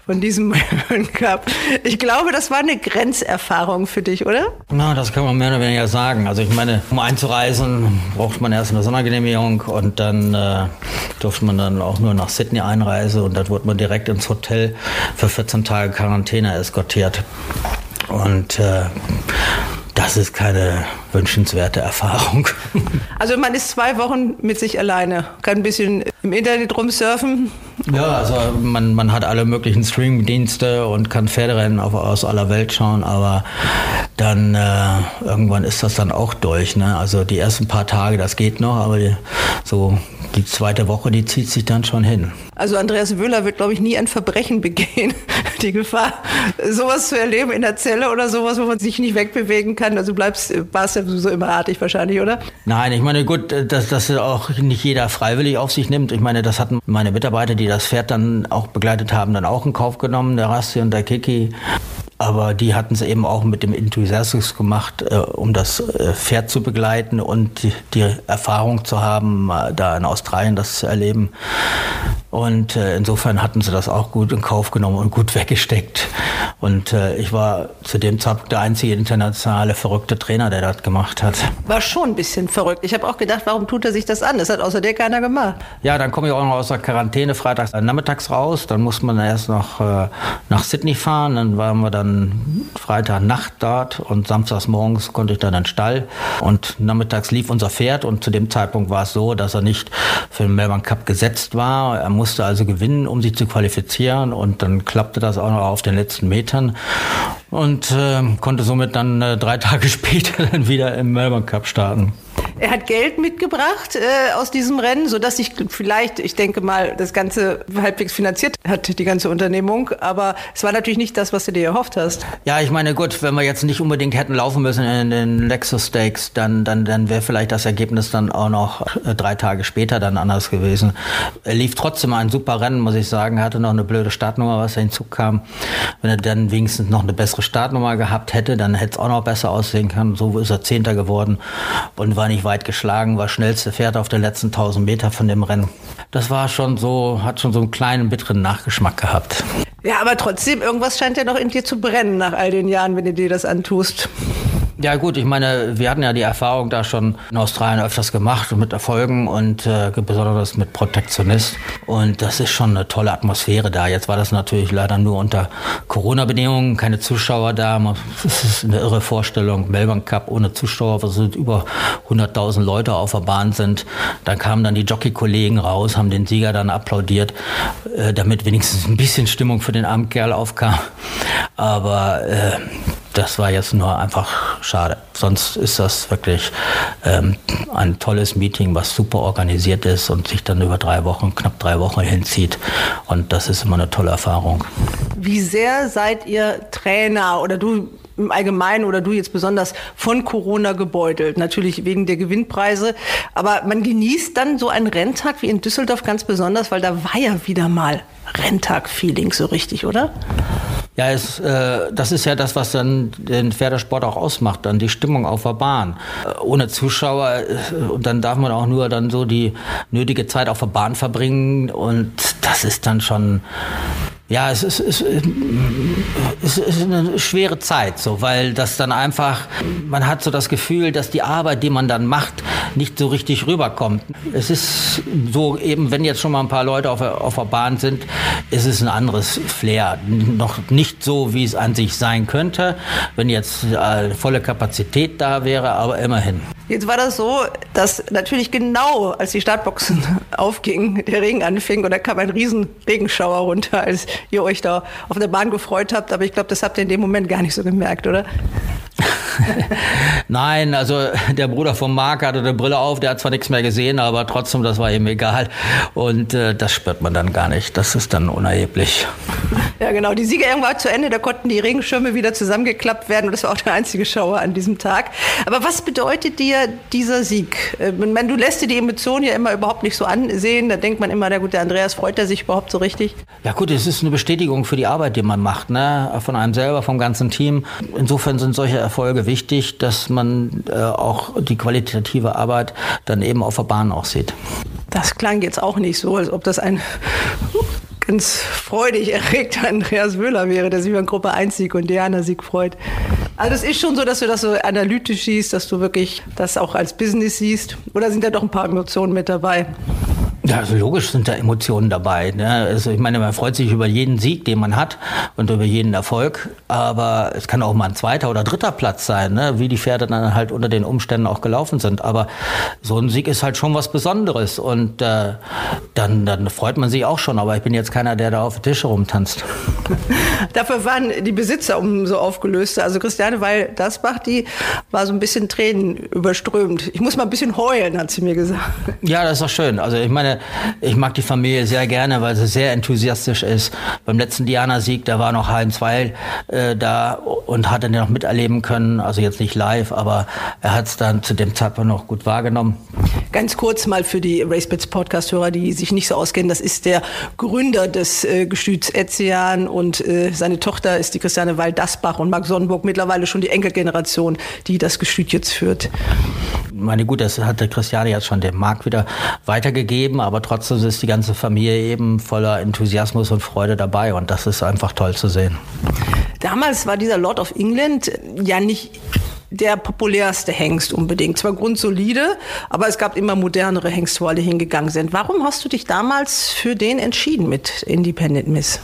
[SPEAKER 2] von diesem Melbourne Cup? Ich glaube, das war eine Grenzerfahrung für dich, oder?
[SPEAKER 4] Na, das kann man mehr oder weniger sagen. Also ich meine, um einzureisen, braucht man erst eine Sondergenehmigung und dann äh, durfte man dann auch nur nach Sydney einreisen und dann wurde man direkt ins Hotel für 14 Tage Quarantäne eskortiert. Und äh, das ist keine wünschenswerte Erfahrung.
[SPEAKER 2] Also man ist zwei Wochen mit sich alleine, kann ein bisschen im Internet rumsurfen.
[SPEAKER 4] Ja, also man, man hat alle möglichen Streamingdienste und kann Pferderennen auf, aus aller Welt schauen, aber dann äh, irgendwann ist das dann auch durch. Ne? Also die ersten paar Tage, das geht noch, aber die, so die zweite Woche, die zieht sich dann schon hin.
[SPEAKER 2] Also Andreas Wöhler wird, glaube ich, nie ein Verbrechen begehen. Die Gefahr, sowas zu erleben in der Zelle oder sowas, wo man sich nicht wegbewegen kann. Also bleibst, warst ja sowieso immer artig wahrscheinlich, oder?
[SPEAKER 4] Nein, ich meine, gut, dass das auch nicht jeder freiwillig auf sich nimmt. Ich meine, das hatten meine Mitarbeiter, die das Pferd dann auch begleitet haben, dann auch in Kauf genommen, der Rasti und der Kiki. Aber die hatten es eben auch mit dem Enthusiasmus gemacht, äh, um das äh, Pferd zu begleiten und die, die Erfahrung zu haben, äh, da in Australien das zu erleben. Und äh, insofern hatten sie das auch gut in Kauf genommen und gut weggesteckt. Und äh, ich war zu dem Zeitpunkt der einzige internationale verrückte Trainer, der das gemacht hat.
[SPEAKER 2] War schon ein bisschen verrückt. Ich habe auch gedacht, warum tut er sich das an? Das hat außer dir keiner gemacht.
[SPEAKER 4] Ja, dann komme ich auch noch aus der Quarantäne freitags nachmittags raus. Dann muss man erst noch äh, nach Sydney fahren. Dann waren wir dann Freitag Nacht dort und samstags morgens konnte ich dann in den Stall. Und nachmittags lief unser Pferd und zu dem Zeitpunkt war es so, dass er nicht für den Melbourne Cup gesetzt war. Er musste also gewinnen, um sich zu qualifizieren und dann klappte das auch noch auf den letzten Metern und äh, konnte somit dann äh, drei Tage später dann wieder im Melbourne Cup starten.
[SPEAKER 2] Er hat Geld mitgebracht äh, aus diesem Rennen, sodass sich vielleicht, ich denke mal, das Ganze halbwegs finanziert hat, die ganze Unternehmung. Aber es war natürlich nicht das, was du dir erhofft hast.
[SPEAKER 4] Ja, ich meine, gut, wenn wir jetzt nicht unbedingt hätten laufen müssen in den Lexus Stakes, dann, dann, dann wäre vielleicht das Ergebnis dann auch noch äh, drei Tage später dann anders gewesen. Er lief trotzdem ein super Rennen, muss ich sagen. Er hatte noch eine blöde Startnummer, was hinzukam. Wenn er dann wenigstens noch eine bessere Startnummer gehabt hätte, dann hätte es auch noch besser aussehen können. So ist er Zehnter geworden und war nicht weit geschlagen, war schnellste Pferd auf den letzten 1000 Meter von dem Rennen. Das war schon so, hat schon so einen kleinen bitteren Nachgeschmack gehabt.
[SPEAKER 2] Ja, aber trotzdem, irgendwas scheint ja noch in dir zu brennen nach all den Jahren, wenn du dir das antust.
[SPEAKER 4] Ja gut, ich meine, wir hatten ja die Erfahrung da schon in Australien öfters gemacht und mit Erfolgen und äh, besonders mit Protektionist. Und das ist schon eine tolle Atmosphäre da. Jetzt war das natürlich leider nur unter Corona-Bedingungen, keine Zuschauer da. Das ist eine irre Vorstellung. Melbourne Cup ohne Zuschauer, wo sind über 100.000 Leute auf der Bahn sind. Dann kamen dann die Jockey-Kollegen raus, haben den Sieger dann applaudiert, äh, damit wenigstens ein bisschen Stimmung für den armen Kerl aufkam. Aber äh, das war jetzt nur einfach schade. Sonst ist das wirklich ähm, ein tolles Meeting, was super organisiert ist und sich dann über drei Wochen, knapp drei Wochen hinzieht. Und das ist immer eine tolle Erfahrung.
[SPEAKER 2] Wie sehr seid ihr Trainer oder du im Allgemeinen oder du jetzt besonders von Corona gebeutelt? Natürlich wegen der Gewinnpreise. Aber man genießt dann so einen Renntag wie in Düsseldorf ganz besonders, weil da war ja wieder mal Renntag-Feeling so richtig, oder?
[SPEAKER 4] Ja, es, äh, das ist ja das, was dann den Pferdesport auch ausmacht, dann die Stimmung auf der Bahn. Äh, ohne Zuschauer, äh, und dann darf man auch nur dann so die nötige Zeit auf der Bahn verbringen und das ist dann schon ja, es ist, es, es ist eine schwere Zeit, so, weil das dann einfach, man hat so das Gefühl, dass die Arbeit, die man dann macht, nicht so richtig rüberkommt. Es ist so eben, wenn jetzt schon mal ein paar Leute auf, auf der Bahn sind, ist es ein anderes Flair. Noch nicht so, wie es an sich sein könnte, wenn jetzt äh, volle Kapazität da wäre, aber immerhin.
[SPEAKER 2] Jetzt war das so, dass natürlich genau, als die Startboxen aufgingen, der Regen anfing und da kam ein riesen Regenschauer runter, als ihr euch da auf der Bahn gefreut habt. Aber ich glaube, das habt ihr in dem Moment gar nicht so gemerkt, oder?
[SPEAKER 4] Nein, also der Bruder von Marc hatte eine Brille auf, der hat zwar nichts mehr gesehen, aber trotzdem, das war ihm egal. Und äh, das spürt man dann gar nicht. Das ist dann unerheblich.
[SPEAKER 2] Ja, genau. Die Siegerehrung war zu Ende, da konnten die Regenschirme wieder zusammengeklappt werden und das war auch der einzige Schauer an diesem Tag. Aber was bedeutet dir dieser Sieg? Äh, meine, du lässt dir die Emotionen ja immer überhaupt nicht so ansehen. Da denkt man immer, na gut, der Andreas freut er sich überhaupt so richtig?
[SPEAKER 4] Ja gut, es ist eine Bestätigung für die Arbeit, die man macht, ne? von einem selber, vom ganzen Team. Insofern sind solche Erfolge wichtig, dass man äh, auch die qualitative Arbeit dann eben auf der Bahn auch sieht.
[SPEAKER 2] Das klang jetzt auch nicht so, als ob das ein ganz freudig erregter Andreas Wöhler wäre, der sich über Gruppe 1 Sieg und Diana Sieg freut. Also es ist schon so, dass du das so analytisch siehst, dass du wirklich das auch als Business siehst. Oder sind da doch ein paar Emotionen mit dabei?
[SPEAKER 4] Ja, also logisch sind da Emotionen dabei. Ne? Also ich meine, man freut sich über jeden Sieg, den man hat und über jeden Erfolg. Aber es kann auch mal ein zweiter oder dritter Platz sein, ne? wie die Pferde dann halt unter den Umständen auch gelaufen sind. Aber so ein Sieg ist halt schon was Besonderes und äh, dann, dann freut man sich auch schon. Aber ich bin jetzt keiner, der da auf den Tisch rumtanzt.
[SPEAKER 2] Dafür waren die Besitzer umso aufgelöster. Also Christiane Weil-Dasbach, die war so ein bisschen Tränen überströmt. Ich muss mal ein bisschen heulen, hat sie mir gesagt.
[SPEAKER 4] Ja, das ist doch schön. Also ich meine, ich mag die Familie sehr gerne, weil sie sehr enthusiastisch ist. Beim letzten Diana-Sieg, da war noch Heinz Weil äh, da und hat dann noch miterleben können. Also jetzt nicht live, aber er hat es dann zu dem Zeitpunkt noch gut wahrgenommen.
[SPEAKER 2] Ganz kurz mal für die RaceBits Podcast-Hörer, die sich nicht so auskennen. Das ist der Gründer des äh, Gestüts Etzian und äh, seine Tochter ist die Christiane Weil-Dasbach und Marc Sonnenburg, mittlerweile schon die Enkelgeneration, die das Gestüt jetzt führt.
[SPEAKER 4] Meine gut, das hat der Christiane jetzt schon dem Marc wieder weitergegeben, aber trotzdem ist die ganze Familie eben voller Enthusiasmus und Freude dabei und das ist einfach toll zu sehen.
[SPEAKER 2] Damals war dieser Lord of England ja nicht der populärste Hengst unbedingt. Zwar grundsolide, aber es gab immer modernere Hengste, wo alle hingegangen sind. Warum hast du dich damals für den entschieden mit Independent Miss?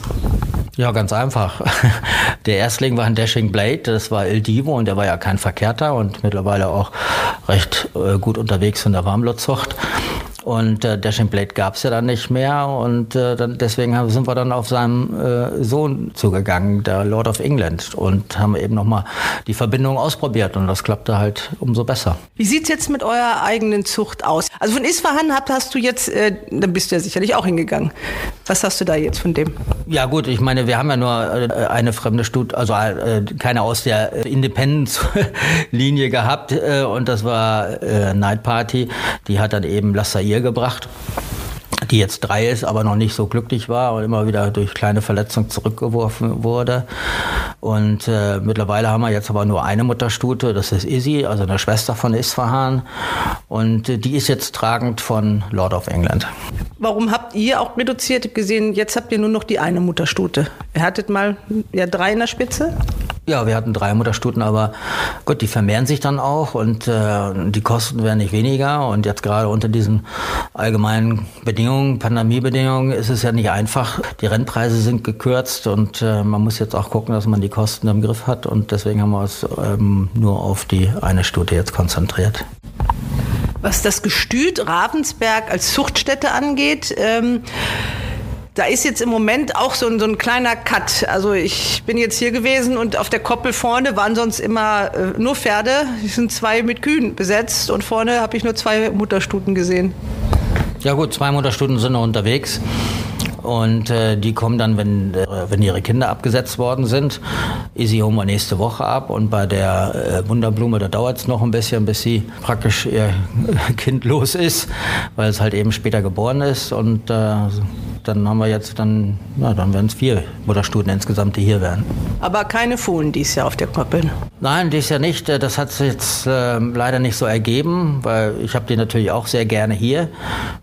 [SPEAKER 4] Ja, ganz einfach. Der Erstling war ein Dashing Blade, das war El Divo und der war ja kein Verkehrter und mittlerweile auch recht äh, gut unterwegs in der Warmblutzucht. Und äh, Dashing Blade gab es ja dann nicht mehr und äh, dann, deswegen haben, sind wir dann auf seinen äh, Sohn zugegangen, der Lord of England, und haben eben nochmal die Verbindung ausprobiert und das klappte halt umso besser.
[SPEAKER 2] Wie sieht's jetzt mit eurer eigenen Zucht aus? Also von Isfahan hast du jetzt, äh, da bist du ja sicherlich auch hingegangen. Was hast du da jetzt von dem?
[SPEAKER 4] Ja gut, ich meine, wir haben ja nur äh, eine fremde Studie, also äh, keine aus der Independence-Linie gehabt äh, und das war Night Party. Die hat dann eben Lassair gebracht die jetzt drei ist, aber noch nicht so glücklich war und immer wieder durch kleine Verletzungen zurückgeworfen wurde. Und äh, mittlerweile haben wir jetzt aber nur eine Mutterstute, das ist Izzy, also eine Schwester von Isfahan. Und äh, die ist jetzt tragend von Lord of England.
[SPEAKER 2] Warum habt ihr auch reduziert gesehen, jetzt habt ihr nur noch die eine Mutterstute? Ihr hattet mal ja drei in der Spitze?
[SPEAKER 4] Ja, wir hatten drei Mutterstuten, aber gut, die vermehren sich dann auch und äh, die Kosten werden nicht weniger. Und jetzt gerade unter diesen allgemeinen Bedingungen, Pandemiebedingungen, ist es ja nicht einfach. Die Rennpreise sind gekürzt und äh, man muss jetzt auch gucken, dass man die Kosten im Griff hat. Und deswegen haben wir uns ähm, nur auf die eine Stute jetzt konzentriert.
[SPEAKER 2] Was das Gestüt Ravensberg als Zuchtstätte angeht, ähm da ist jetzt im Moment auch so ein, so ein kleiner Cut. Also ich bin jetzt hier gewesen und auf der Koppel vorne waren sonst immer äh, nur Pferde. Es sind zwei mit Kühen besetzt und vorne habe ich nur zwei Mutterstuten gesehen.
[SPEAKER 4] Ja gut, zwei Mutterstuten sind noch unterwegs. Und äh, die kommen dann, wenn, äh, wenn ihre Kinder abgesetzt worden sind. Easy holen wir nächste Woche ab. Und bei der äh, Wunderblume, da dauert es noch ein bisschen, bis sie praktisch ihr Kind los ist, weil es halt eben später geboren ist. Und äh, dann haben wir jetzt dann, na, dann werden es vier Mutterstuten insgesamt, die hier wären.
[SPEAKER 2] Aber keine Fohlen dies Jahr auf der Koppel?
[SPEAKER 4] Nein, dies Jahr nicht. Das hat sich jetzt äh, leider nicht so ergeben, weil ich habe die natürlich auch sehr gerne hier.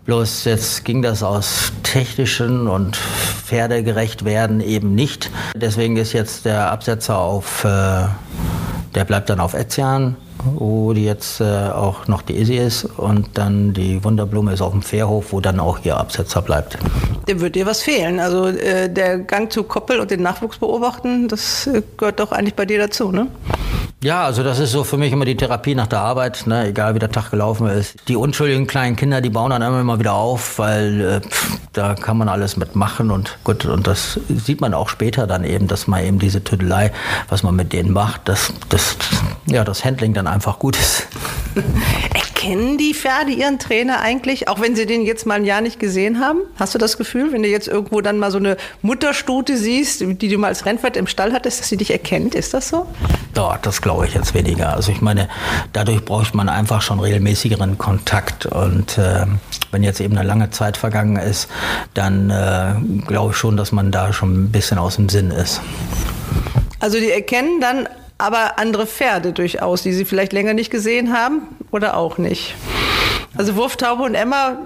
[SPEAKER 4] Bloß jetzt ging das aus technischen und pferdegerecht werden eben nicht. Deswegen ist jetzt der Absetzer auf, äh, der bleibt dann auf Etzian wo die jetzt äh, auch noch die Isi ist und dann die Wunderblume ist auf dem Fährhof, wo dann auch ihr Absetzer bleibt.
[SPEAKER 2] Dem wird dir was fehlen. Also äh, der Gang zu Koppel und den Nachwuchs beobachten, das äh, gehört doch eigentlich bei dir dazu, ne?
[SPEAKER 4] Ja, also das ist so für mich immer die Therapie nach der Arbeit, ne? egal wie der Tag gelaufen ist. Die unschuldigen kleinen Kinder, die bauen dann immer wieder auf, weil äh, pff, da kann man alles mitmachen und gut, und das sieht man auch später dann eben, dass man eben diese Tüdelei, was man mit denen macht, dass das, ja, das Handling dann einfach gut ist.
[SPEAKER 2] Erkennen die Pferde ihren Trainer eigentlich, auch wenn sie den jetzt mal ein Jahr nicht gesehen haben? Hast du das Gefühl, wenn du jetzt irgendwo dann mal so eine Mutterstute siehst, die du mal als Rennpferd im Stall hattest, dass sie dich erkennt? Ist das so?
[SPEAKER 4] Ja, das glaube ich jetzt weniger. Also ich meine, dadurch braucht man einfach schon regelmäßigeren Kontakt. Und äh, wenn jetzt eben eine lange Zeit vergangen ist, dann äh, glaube ich schon, dass man da schon ein bisschen aus dem Sinn ist.
[SPEAKER 2] Also die erkennen dann aber andere Pferde durchaus, die sie vielleicht länger nicht gesehen haben oder auch nicht. Also Wurftaube und Emma,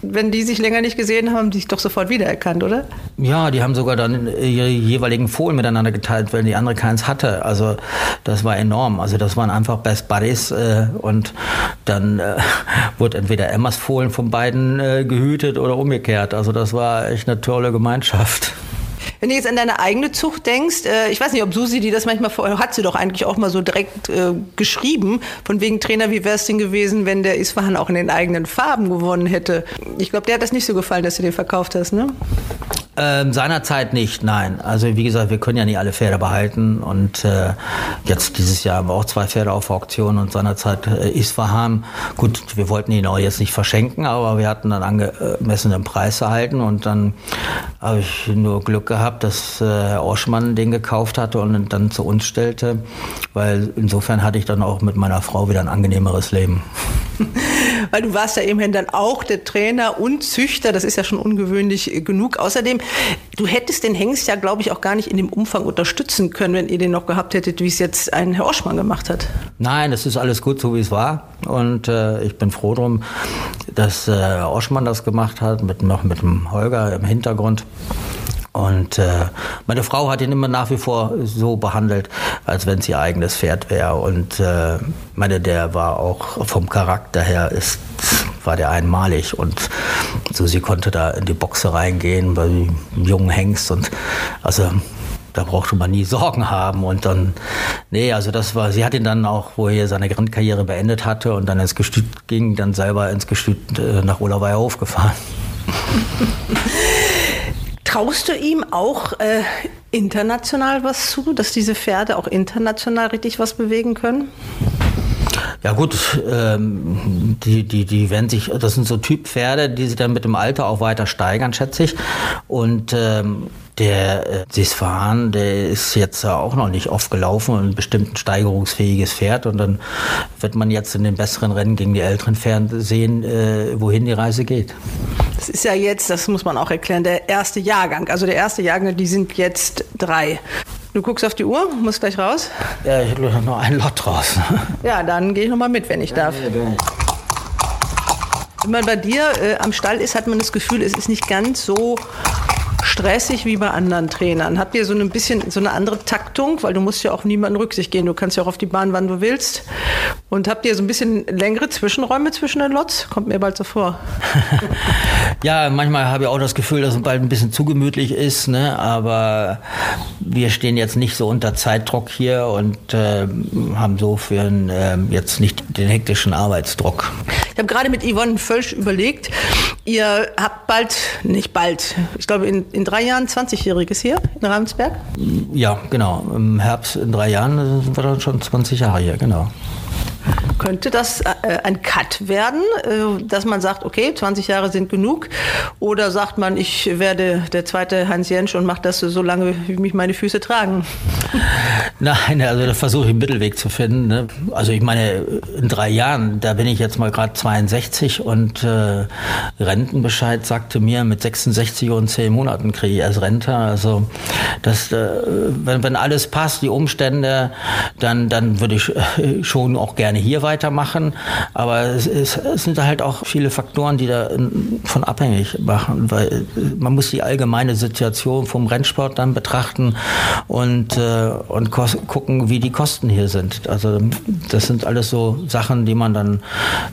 [SPEAKER 2] wenn die sich länger nicht gesehen haben, haben die sich doch sofort wiedererkannt, oder?
[SPEAKER 4] Ja, die haben sogar dann ihre jeweiligen Fohlen miteinander geteilt, weil die andere keins hatte. Also das war enorm. Also das waren einfach Best Buddies äh, und dann äh, wurde entweder Emmas Fohlen von beiden äh, gehütet oder umgekehrt. Also das war echt eine tolle Gemeinschaft.
[SPEAKER 2] Wenn du jetzt an deine eigene Zucht denkst, äh, ich weiß nicht, ob Susi die das manchmal vorher hat sie doch eigentlich auch mal so direkt äh, geschrieben, von wegen Trainer, wie wäre es denn gewesen, wenn der Isfahan auch in den eigenen Farben gewonnen hätte. Ich glaube, der hat das nicht so gefallen, dass du den verkauft hast, ne?
[SPEAKER 4] Ähm, seinerzeit nicht, nein. Also wie gesagt, wir können ja nicht alle Pferde behalten und äh, jetzt dieses Jahr haben wir auch zwei Pferde auf Auktion und seinerzeit äh, Isfahan. Gut, wir wollten ihn auch jetzt nicht verschenken, aber wir hatten dann angemessenen Preis erhalten und dann habe ich nur Glück gehabt, dass äh, Herr Oschmann den gekauft hatte und dann zu uns stellte, weil insofern hatte ich dann auch mit meiner Frau wieder ein angenehmeres Leben.
[SPEAKER 2] Weil du warst ja immerhin dann auch der Trainer und Züchter, das ist ja schon ungewöhnlich genug. Außerdem, du hättest den Hengst ja, glaube ich, auch gar nicht in dem Umfang unterstützen können, wenn ihr den noch gehabt hättet, wie es jetzt ein Herr Oschmann gemacht hat.
[SPEAKER 4] Nein, es ist alles gut, so wie es war. Und äh, ich bin froh drum, dass äh, Herr Oschmann das gemacht hat, mit, noch mit dem Holger im Hintergrund. Und äh, meine Frau hat ihn immer nach wie vor so behandelt, als wenn es ihr eigenes Pferd wäre. Und äh, meine, der war auch vom Charakter her ist war der einmalig. Und so sie konnte da in die Boxe reingehen bei einem jungen Hengst und also da brauchte man nie Sorgen haben. Und dann nee also das war sie hat ihn dann auch wo er seine Grandkarriere beendet hatte und dann ins Gestüt ging dann selber ins Gestüt äh, nach Olerweihof gefahren
[SPEAKER 2] Traust du ihm auch äh, international was zu, dass diese Pferde auch international richtig was bewegen können?
[SPEAKER 4] Ja gut, ähm, die, die, die werden sich, das sind so Typpferde, die sich dann mit dem Alter auch weiter steigern, schätze ich. Und ähm, der äh, Sisfahan, der ist jetzt auch noch nicht oft gelaufen und bestimmt ein steigerungsfähiges Pferd. Und dann wird man jetzt in den besseren Rennen gegen die älteren Pferde sehen, äh, wohin die Reise geht.
[SPEAKER 2] Das ist ja jetzt, das muss man auch erklären, der erste Jahrgang. Also der erste Jahrgang, die sind jetzt drei. Du guckst auf die Uhr, musst gleich raus.
[SPEAKER 4] Ja, ich habe noch ein Lot raus.
[SPEAKER 2] Ja, dann gehe ich noch mal mit, wenn ich darf. Wenn man bei dir äh, am Stall ist, hat man das Gefühl, es ist nicht ganz so stressig wie bei anderen Trainern. Habt ihr so ein bisschen so eine andere Taktung, weil du musst ja auch niemanden Rücksicht gehen. Du kannst ja auch auf die Bahn, wann du willst. Und habt ihr so ein bisschen längere Zwischenräume zwischen den Lots? Kommt mir bald so vor.
[SPEAKER 4] ja, manchmal habe ich auch das Gefühl, dass es bald ein bisschen zu gemütlich ist, ne? aber wir stehen jetzt nicht so unter Zeitdruck hier und äh, haben so für äh, jetzt nicht den hektischen Arbeitsdruck.
[SPEAKER 2] Ich habe gerade mit Yvonne Völsch überlegt, ihr habt bald, nicht bald, ich glaube in, in drei Jahren 20-Jähriges hier in Ravensberg?
[SPEAKER 4] Ja, genau. Im Herbst in drei Jahren sind wir dann schon 20 Jahre hier, genau.
[SPEAKER 2] Könnte das äh, ein Cut werden, äh, dass man sagt, okay, 20 Jahre sind genug? Oder sagt man, ich werde der zweite Hans Jensch und mache das so lange, wie mich meine Füße tragen?
[SPEAKER 4] Nein, also da versuche ich einen Mittelweg zu finden. Ne? Also ich meine, in drei Jahren, da bin ich jetzt mal gerade 62 und äh, Rentenbescheid sagte mir, mit 66 und 10 Monaten kriege ich erst Rente. Also das, äh, wenn, wenn alles passt, die Umstände, dann, dann würde ich äh, schon auch gerne hier weitermachen. Aber es, ist, es sind halt auch viele Faktoren, die davon abhängig machen, weil man muss die allgemeine Situation vom Rennsport dann betrachten und, äh, und gucken, wie die Kosten hier sind. Also das sind alles so Sachen, die man dann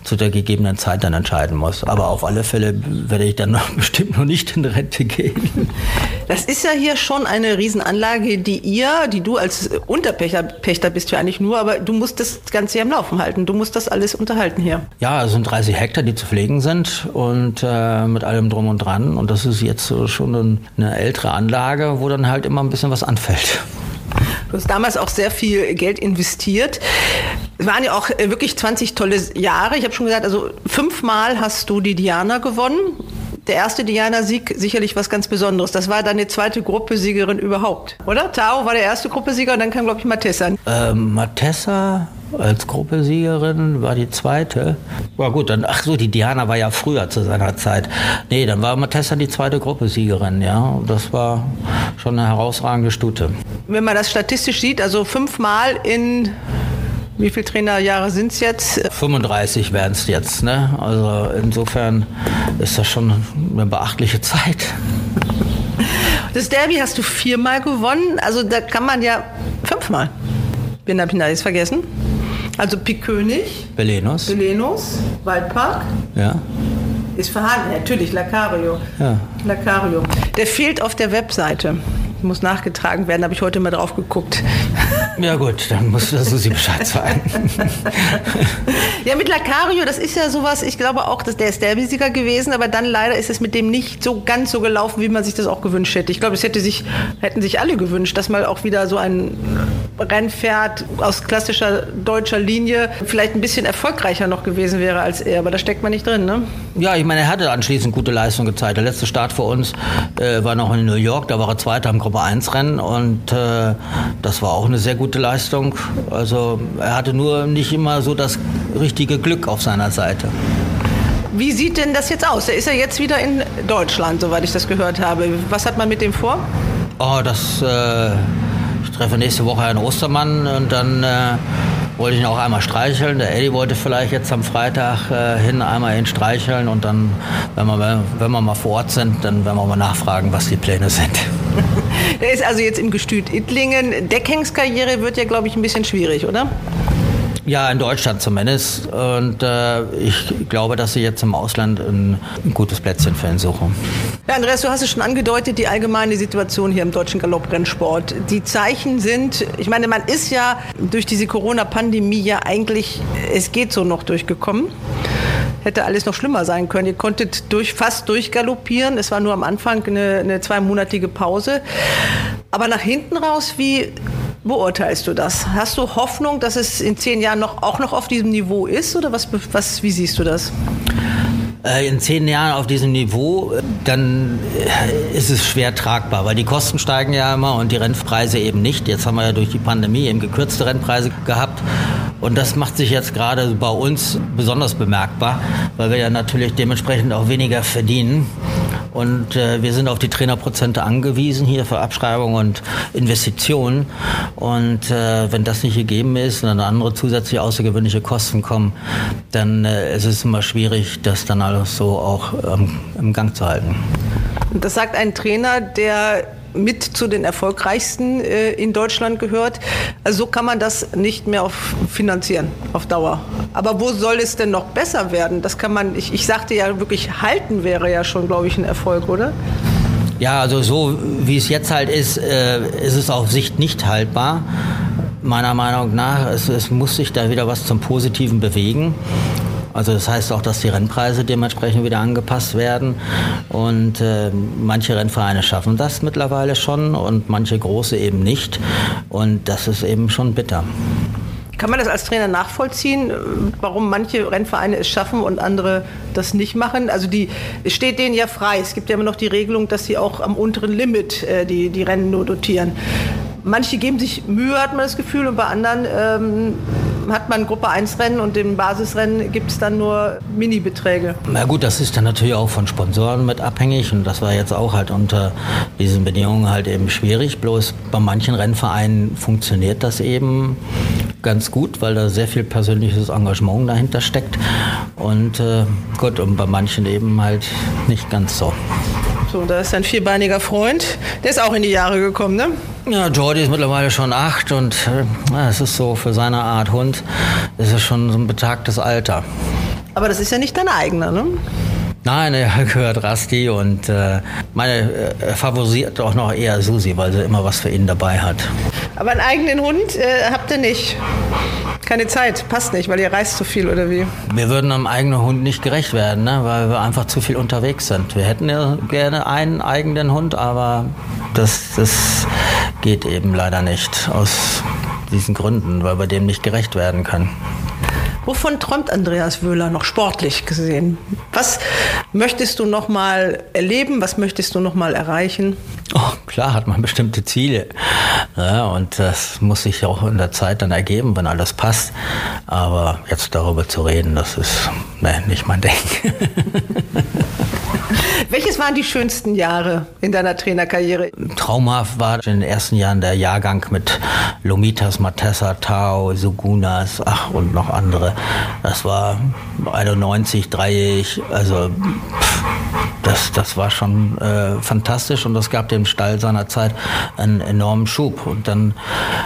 [SPEAKER 4] zu der gegebenen Zeit dann entscheiden muss. Aber auf alle Fälle werde ich dann noch bestimmt noch nicht in Rente gehen.
[SPEAKER 2] Das ist ja hier schon eine Riesenanlage, die ihr, die du als Unterpächter Pächter bist ja eigentlich nur, aber du musst das Ganze hier am Laufen halten. Du musst das alles unterhalten hier.
[SPEAKER 4] Ja, es sind 30 Hektar, die zu pflegen sind und äh, mit allem drum und dran. Und das ist jetzt so schon eine ältere Anlage, wo dann halt immer ein bisschen was anfällt.
[SPEAKER 2] Du hast damals auch sehr viel Geld investiert. Es waren ja auch äh, wirklich 20 tolle Jahre. Ich habe schon gesagt, also fünfmal hast du die Diana gewonnen der erste Diana-Sieg sicherlich was ganz Besonderes. Das war deine zweite Gruppesiegerin überhaupt, oder? Tao war der erste Gruppesieger und dann kam, glaube ich, Matessa.
[SPEAKER 4] Ähm, Matessa als Gruppesiegerin war die zweite. War gut, dann, ach so, die Diana war ja früher zu seiner Zeit. Nee, dann war Matessa die zweite Gruppesiegerin, ja. Das war schon eine herausragende Stute.
[SPEAKER 2] Wenn man das statistisch sieht, also fünfmal in wie viele Trainerjahre sind es jetzt?
[SPEAKER 4] 35 werden es jetzt. Ne? Also insofern ist das schon eine beachtliche Zeit.
[SPEAKER 2] Das Derby hast du viermal gewonnen. Also da kann man ja fünfmal. Ich da jetzt vergessen? Also Pik König.
[SPEAKER 4] Belenus.
[SPEAKER 2] Belenus. Waldpark.
[SPEAKER 4] Ja.
[SPEAKER 2] Ist vorhanden, natürlich, Lacario. Ja. Lacario. Der fehlt auf der Webseite muss nachgetragen werden, habe ich heute mal drauf geguckt.
[SPEAKER 4] Ja gut, dann musst du Susi Bescheid sagen.
[SPEAKER 2] ja, mit Lacario, das ist ja sowas, ich glaube auch, dass der ist Derby-Sieger gewesen, aber dann leider ist es mit dem nicht so ganz so gelaufen, wie man sich das auch gewünscht hätte. Ich glaube, es hätte sich, hätten sich alle gewünscht, dass mal auch wieder so ein Rennpferd aus klassischer deutscher Linie vielleicht ein bisschen erfolgreicher noch gewesen wäre als er, aber da steckt man nicht drin, ne?
[SPEAKER 4] Ja, ich meine, er hatte anschließend gute Leistung gezeigt. Der letzte Start für uns äh, war noch in New York, da war er Zweiter im Gruppe 1 Rennen und äh, das war auch eine sehr gute Leistung. Also er hatte nur nicht immer so das richtige Glück auf seiner Seite.
[SPEAKER 2] Wie sieht denn das jetzt aus? Er ist ja jetzt wieder in Deutschland, soweit ich das gehört habe. Was hat man mit dem vor?
[SPEAKER 4] Oh, das äh, treffe nächste Woche Herrn Ostermann und dann äh, wollte ich ihn auch einmal streicheln. Der Eddie wollte vielleicht jetzt am Freitag äh, hin einmal ihn streicheln und dann, wenn wir, wenn wir mal vor Ort sind, dann werden wir mal nachfragen, was die Pläne sind.
[SPEAKER 2] Der ist also jetzt im Gestüt Ittlingen. Deckhengstkarriere wird ja, glaube ich, ein bisschen schwierig, oder?
[SPEAKER 4] Ja, in Deutschland zumindest. Und äh, ich glaube, dass sie jetzt im Ausland ein, ein, gutes Plätzchen für ihn suchen.
[SPEAKER 2] Ja, Andreas, du hast es schon angedeutet, die allgemeine Situation hier im deutschen Galopprennsport. Die Zeichen sind, ich meine, man ist ja durch diese Corona-Pandemie ja eigentlich, es geht so noch durchgekommen hätte alles noch schlimmer sein können. Ihr konntet durch, fast durchgaloppieren. Es war nur am Anfang eine, eine zweimonatige Pause. Aber nach hinten raus, wie beurteilst du das? Hast du Hoffnung, dass es in zehn Jahren noch, auch noch auf diesem Niveau ist oder was, was, wie siehst du das?
[SPEAKER 4] Äh, in zehn Jahren auf diesem Niveau, dann äh, ist es schwer tragbar, weil die Kosten steigen ja immer und die Rennpreise eben nicht. Jetzt haben wir ja durch die Pandemie eben gekürzte Rennpreise gehabt. Und das macht sich jetzt gerade bei uns besonders bemerkbar, weil wir ja natürlich dementsprechend auch weniger verdienen. Und äh, wir sind auf die Trainerprozente angewiesen hier für Abschreibung und Investitionen. Und äh, wenn das nicht gegeben ist und dann andere zusätzliche außergewöhnliche Kosten kommen, dann äh, ist es immer schwierig, das dann alles so auch ähm, im Gang zu halten.
[SPEAKER 2] Das sagt ein Trainer, der mit zu den erfolgreichsten äh, in Deutschland gehört. Also so kann man das nicht mehr auf finanzieren auf Dauer. Aber wo soll es denn noch besser werden? Das kann man, ich, ich sagte ja wirklich, halten wäre ja schon, glaube ich, ein Erfolg, oder?
[SPEAKER 4] Ja, also so wie es jetzt halt ist, äh, ist es auf Sicht nicht haltbar. Meiner Meinung nach, es, es muss sich da wieder was zum Positiven bewegen. Also das heißt auch, dass die Rennpreise dementsprechend wieder angepasst werden. Und äh, manche Rennvereine schaffen das mittlerweile schon und manche große eben nicht. Und das ist eben schon bitter.
[SPEAKER 2] Kann man das als Trainer nachvollziehen, warum manche Rennvereine es schaffen und andere das nicht machen? Also die, steht denen ja frei. Es gibt ja immer noch die Regelung, dass sie auch am unteren Limit äh, die, die Rennen nur dotieren. Manche geben sich Mühe, hat man das Gefühl, und bei anderen ähm, hat man Gruppe 1 Rennen und im Basisrennen gibt es dann nur Mini-Beträge.
[SPEAKER 4] Na gut, das ist dann natürlich auch von Sponsoren mit abhängig und das war jetzt auch halt unter diesen Bedingungen halt eben schwierig. Bloß bei manchen Rennvereinen funktioniert das eben ganz gut, weil da sehr viel persönliches Engagement dahinter steckt. Und äh, gut, und bei manchen eben halt nicht ganz so.
[SPEAKER 7] So, da ist ein vierbeiniger Freund. Der ist auch in die Jahre gekommen, ne?
[SPEAKER 4] Ja, Jordi ist mittlerweile schon acht und äh, es ist so für seine Art Hund, ist es schon so ein betagtes Alter.
[SPEAKER 7] Aber das ist ja nicht dein eigener, ne?
[SPEAKER 4] Nein, er gehört Rasti und äh, meine äh, favorisiert auch noch eher Susi, weil sie immer was für ihn dabei hat.
[SPEAKER 7] Aber einen eigenen Hund äh, habt ihr nicht. Keine Zeit, passt nicht, weil ihr reist zu viel oder wie?
[SPEAKER 4] Wir würden einem eigenen Hund nicht gerecht werden, ne? weil wir einfach zu viel unterwegs sind. Wir hätten ja gerne einen eigenen Hund, aber das, das geht eben leider nicht aus diesen Gründen, weil wir dem nicht gerecht werden können.
[SPEAKER 7] Wovon träumt Andreas Wöhler noch sportlich gesehen? Was möchtest du noch mal erleben? Was möchtest du noch mal erreichen?
[SPEAKER 4] Oh, klar hat man bestimmte Ziele. Ja, und das muss sich auch in der Zeit dann ergeben, wenn alles passt. Aber jetzt darüber zu reden, das ist nee, nicht mein Ding.
[SPEAKER 7] Welches waren die schönsten Jahre in deiner Trainerkarriere?
[SPEAKER 4] Traumhaft war in den ersten Jahren der Jahrgang mit Lomitas, Matessa, Tao, Sugunas, ach und noch andere. Das war 91, dreijährig, also pff, das, das war schon äh, fantastisch und das gab dem Stall seiner Zeit einen enormen Schub. Und dann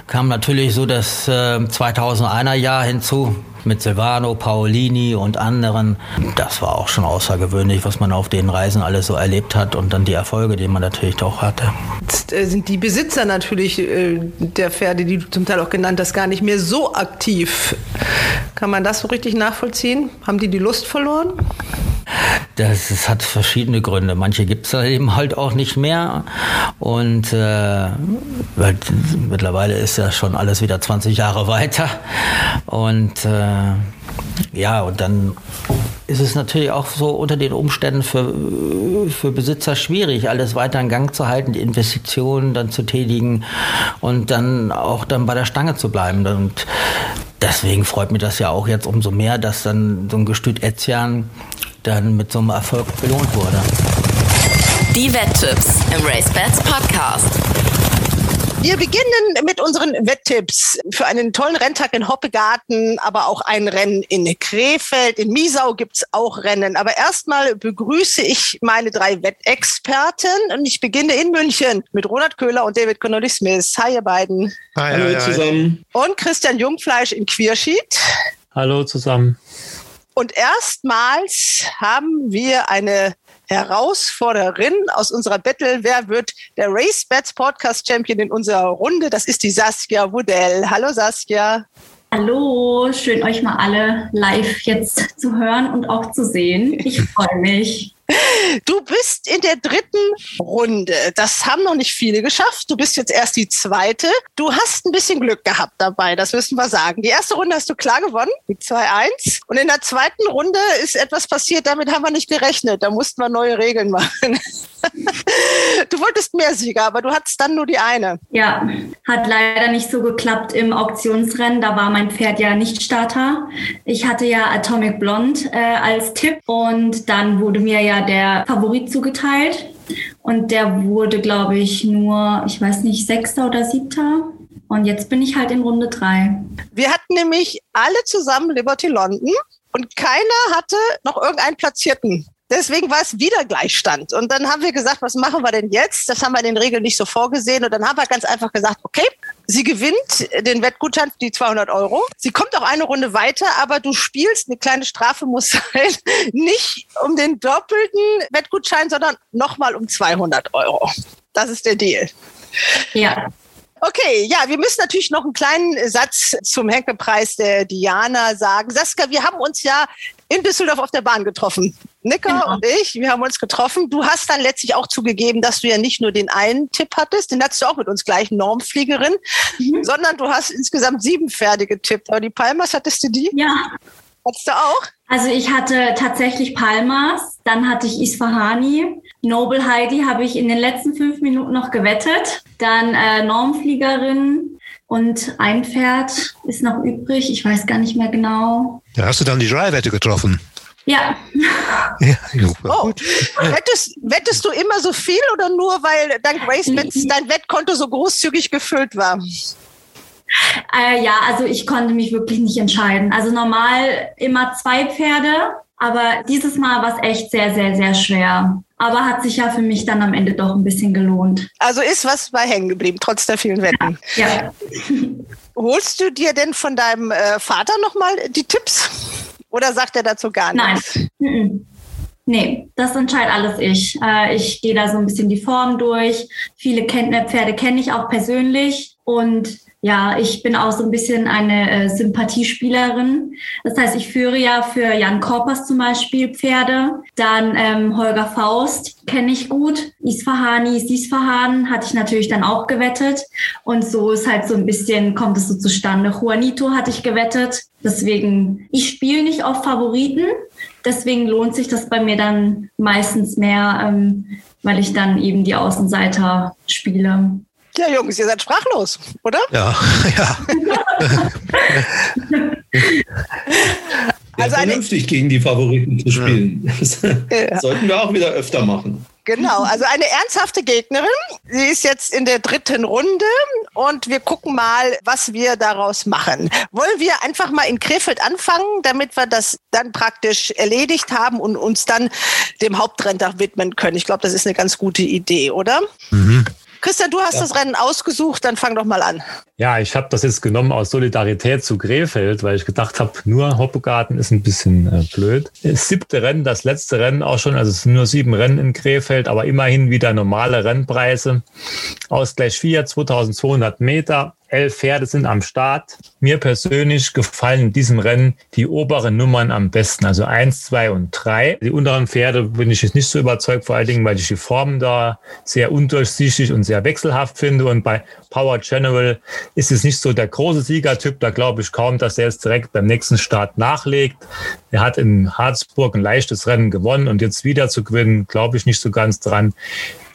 [SPEAKER 4] kam natürlich so das äh, 2001er Jahr hinzu, mit Silvano, Paolini und anderen. Das war auch schon außergewöhnlich, was man auf den Reisen alles so erlebt hat und dann die Erfolge, die man natürlich auch hatte.
[SPEAKER 7] Jetzt äh, sind die Besitzer natürlich äh, der Pferde, die du zum Teil auch genannt hast, gar nicht mehr so aktiv. Kann man das so richtig nachvollziehen? Haben die die Lust verloren?
[SPEAKER 4] Das, das hat verschiedene Gründe. Manche gibt es eben halt auch nicht mehr. Und äh, mittlerweile ist ja schon alles wieder 20 Jahre weiter. Und äh, ja, und dann ist es natürlich auch so unter den Umständen für, für Besitzer schwierig, alles weiter in Gang zu halten, die Investitionen dann zu tätigen und dann auch dann bei der Stange zu bleiben. Und deswegen freut mich das ja auch jetzt umso mehr, dass dann so ein Gestüt Etzian dann mit so einem Erfolg belohnt wurde.
[SPEAKER 1] Die Wetttipps im RaceBets Podcast.
[SPEAKER 2] Wir beginnen mit unseren Wetttipps für einen tollen Renntag in Hoppegarten, aber auch ein Rennen in Krefeld. In Miesau gibt's auch Rennen. Aber erstmal begrüße ich meine drei Wettexperten und ich beginne in München mit Ronald Köhler und David Connolly Smith. Hi, ihr beiden.
[SPEAKER 8] Hi, Hallo hi, zusammen.
[SPEAKER 2] Und Christian Jungfleisch in Quierschied.
[SPEAKER 8] Hallo zusammen.
[SPEAKER 2] Und erstmals haben wir eine Herausforderin aus unserer Battle. Wer wird der Race Bats Podcast Champion in unserer Runde? Das ist die Saskia Wudell. Hallo Saskia.
[SPEAKER 5] Hallo, schön euch mal alle live jetzt zu hören und auch zu sehen. Ich freue mich.
[SPEAKER 2] Du bist in der dritten Runde. Das haben noch nicht viele geschafft. Du bist jetzt erst die zweite. Du hast ein bisschen Glück gehabt dabei, das müssen wir sagen. Die erste Runde hast du klar gewonnen, mit 2-1. Und in der zweiten Runde ist etwas passiert, damit haben wir nicht gerechnet. Da mussten wir neue Regeln machen. du wolltest mehr Sieger, aber du hattest dann nur die eine.
[SPEAKER 5] Ja, hat leider nicht so geklappt im Auktionsrennen. Da war mein Pferd ja nicht Starter. Ich hatte ja Atomic Blonde äh, als Tipp und dann wurde mir ja der Favorit zugeteilt. Und der wurde, glaube ich, nur, ich weiß nicht, Sechster oder Siebter. Und jetzt bin ich halt in Runde drei.
[SPEAKER 2] Wir hatten nämlich alle zusammen Liberty London und keiner hatte noch irgendeinen Platzierten. Deswegen war es wieder Gleichstand. Und dann haben wir gesagt, was machen wir denn jetzt? Das haben wir in den Regeln nicht so vorgesehen. Und dann haben wir ganz einfach gesagt, okay, sie gewinnt den Wettgutschein, die 200 Euro. Sie kommt auch eine Runde weiter, aber du spielst, eine kleine Strafe muss sein, nicht um den doppelten Wettgutschein, sondern nochmal um 200 Euro. Das ist der Deal.
[SPEAKER 5] Ja.
[SPEAKER 2] Okay, ja, wir müssen natürlich noch einen kleinen Satz zum Henkelpreis der Diana sagen. Saskia, wir haben uns ja in Düsseldorf auf der Bahn getroffen. Nicker genau. und ich, wir haben uns getroffen. Du hast dann letztlich auch zugegeben, dass du ja nicht nur den einen Tipp hattest, den hattest du auch mit uns gleich, Normfliegerin, mhm. sondern du hast insgesamt sieben Pferde getippt. Aber die Palmas, hattest du die?
[SPEAKER 5] Ja.
[SPEAKER 2] Hattest du auch?
[SPEAKER 5] Also ich hatte tatsächlich Palmas, dann hatte ich Isfahani, Noble Heidi habe ich in den letzten fünf Minuten noch gewettet, dann äh, Normfliegerin und ein Pferd ist noch übrig, ich weiß gar nicht mehr genau.
[SPEAKER 8] Da hast du dann die Dreiwette getroffen.
[SPEAKER 5] Ja.
[SPEAKER 2] ja oh. wettest, wettest du immer so viel oder nur, weil dank Race dein Wettkonto so großzügig gefüllt war?
[SPEAKER 5] Äh, ja, also ich konnte mich wirklich nicht entscheiden. Also normal immer zwei Pferde, aber dieses Mal war es echt sehr, sehr, sehr schwer. Aber hat sich ja für mich dann am Ende doch ein bisschen gelohnt.
[SPEAKER 9] Also ist was bei hängen geblieben, trotz der vielen Wetten.
[SPEAKER 5] Ja. ja.
[SPEAKER 9] Holst du dir denn von deinem äh, Vater nochmal die Tipps? Oder sagt er dazu gar nichts?
[SPEAKER 5] Nein. Nee, das entscheidet alles ich. Äh, ich gehe da so ein bisschen die Form durch. Viele Pferde kenne ich auch persönlich und ja, ich bin auch so ein bisschen eine äh, Sympathiespielerin. Das heißt, ich führe ja für Jan Korpers zum Beispiel Pferde. Dann ähm, Holger Faust kenne ich gut. Isfahani, Sisfahan hatte ich natürlich dann auch gewettet. Und so ist halt so ein bisschen, kommt es so zustande. Juanito hatte ich gewettet. Deswegen, ich spiele nicht auf Favoriten. Deswegen lohnt sich das bei mir dann meistens mehr, ähm, weil ich dann eben die Außenseiter spiele.
[SPEAKER 9] Ja, Jungs, ihr seid sprachlos, oder?
[SPEAKER 8] Ja, ja.
[SPEAKER 10] also vernünftig gegen die Favoriten zu spielen. Das ja. sollten wir auch wieder öfter machen.
[SPEAKER 9] Genau, also eine ernsthafte Gegnerin. Sie ist jetzt in der dritten Runde und wir gucken mal, was wir daraus machen. Wollen wir einfach mal in Krefeld anfangen, damit wir das dann praktisch erledigt haben und uns dann dem Hauptrenntag widmen können? Ich glaube, das ist eine ganz gute Idee, oder? Mhm. Christian, du hast ja. das Rennen ausgesucht, dann fang doch mal an.
[SPEAKER 11] Ja, ich habe das jetzt genommen aus Solidarität zu Krefeld, weil ich gedacht habe, nur Hoppegarten ist ein bisschen äh, blöd. Das siebte Rennen, das letzte Rennen auch schon, also es sind nur sieben Rennen in Krefeld, aber immerhin wieder normale Rennpreise. Ausgleich 4, 2200 Meter, elf Pferde sind am Start. Mir persönlich gefallen in diesem Rennen die oberen Nummern am besten, also eins, zwei und drei. Die unteren Pferde bin ich jetzt nicht so überzeugt, vor allen Dingen, weil ich die Formen da sehr undurchsichtig und sehr wechselhaft finde. Und bei Power General ist es nicht so der große Siegertyp. Da glaube ich kaum, dass er jetzt direkt beim nächsten Start nachlegt. Er hat in Harzburg ein leichtes Rennen gewonnen und jetzt wieder zu gewinnen, glaube ich nicht so ganz dran.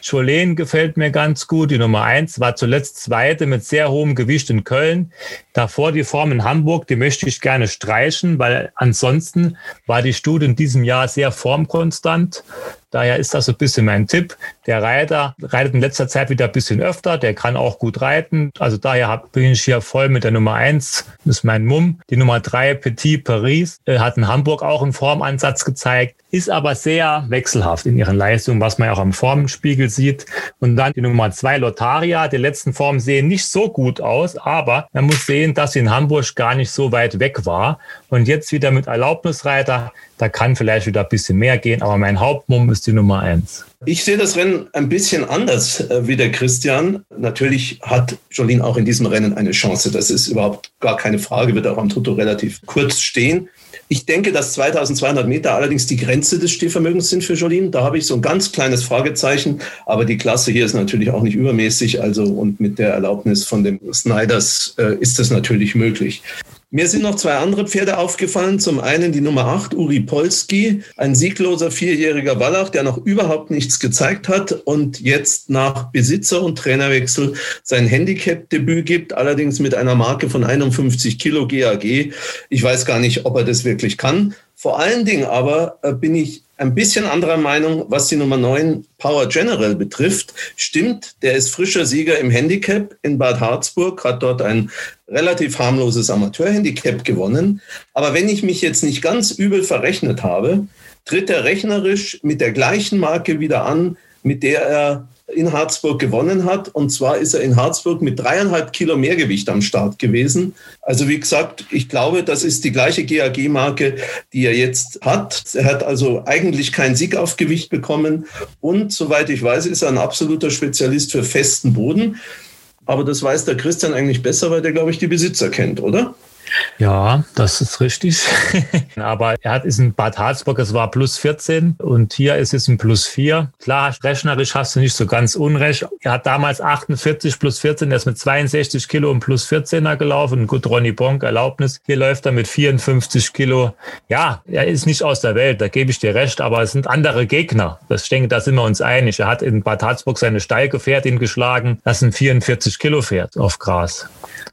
[SPEAKER 11] Cholen gefällt mir ganz gut. Die Nummer eins war zuletzt zweite mit sehr hohem Gewicht in Köln. Davor die Form in Hamburg, die möchte ich gerne streichen, weil ansonsten war die Studie in diesem Jahr sehr formkonstant. Daher ist das so ein bisschen mein Tipp. Der Reiter reitet in letzter Zeit wieder ein bisschen öfter. Der kann auch gut reiten. Also daher bin ich hier voll mit der Nummer eins. Das ist mein Mumm. Die Nummer drei, Petit Paris, äh, hat in Hamburg auch einen Formansatz gezeigt, ist aber sehr wechselhaft in ihren Leistungen, was man auch am Formenspiegel sieht. Und dann die Nummer zwei, Lotaria. Die letzten Formen sehen nicht so gut aus, aber man muss sehen, dass sie in Hamburg gar nicht so weit weg war. Und jetzt wieder mit Erlaubnisreiter da kann vielleicht wieder ein bisschen mehr gehen, aber mein Hauptmumm ist die Nummer eins.
[SPEAKER 10] Ich sehe das Rennen ein bisschen anders äh, wie der Christian. Natürlich hat Jolien auch in diesem Rennen eine Chance. Das ist überhaupt gar keine Frage, wird auch am Toto relativ kurz stehen. Ich denke, dass 2200 Meter allerdings die Grenze des Stehvermögens sind für Jolien. Da habe ich so ein ganz kleines Fragezeichen. Aber die Klasse hier ist natürlich auch nicht übermäßig. Also und mit der Erlaubnis von dem Snyders äh, ist das natürlich möglich. Mir sind noch zwei andere Pferde aufgefallen. Zum einen die Nummer 8, Uri Polski, ein siegloser vierjähriger Wallach, der noch überhaupt nichts gezeigt hat und jetzt nach Besitzer- und Trainerwechsel sein Handicap-Debüt gibt, allerdings mit einer Marke von 51 Kilo GAG. Ich weiß gar nicht, ob er das wirklich kann. Vor allen Dingen aber äh, bin ich ein bisschen anderer Meinung, was die Nummer 9 Power General betrifft. Stimmt, der ist frischer Sieger im Handicap in Bad Harzburg, hat dort ein relativ harmloses Amateurhandicap gewonnen. Aber wenn ich mich jetzt nicht ganz übel verrechnet habe, tritt er rechnerisch mit der gleichen Marke wieder an, mit der er in Harzburg gewonnen hat. Und zwar ist er in Harzburg mit dreieinhalb Kilo Mehrgewicht am Start gewesen. Also wie gesagt, ich glaube, das ist die gleiche GAG-Marke, die er jetzt hat. Er hat also eigentlich keinen Sieg auf Gewicht bekommen. Und soweit ich weiß, ist er ein absoluter Spezialist für festen Boden. Aber das weiß der Christian eigentlich besser, weil der, glaube ich, die Besitzer kennt, oder?
[SPEAKER 11] Ja, das ist richtig. Aber er hat ist in Bad Harzburg, es war plus 14 und hier ist es ein plus 4. Klar, rechnerisch hast du nicht so ganz unrecht. Er hat damals 48 plus 14, er ist mit 62 Kilo und plus 14er gelaufen. Gut, Ronny Bonk, Erlaubnis. Hier läuft er mit 54 Kilo. Ja, er ist nicht aus der Welt, da gebe ich dir recht, aber es sind andere Gegner. Das, ich denke, da sind wir uns einig. Er hat in Bad Harzburg seine Steilgefährtin geschlagen. Das ist ein 44 Kilo Pferd auf Gras.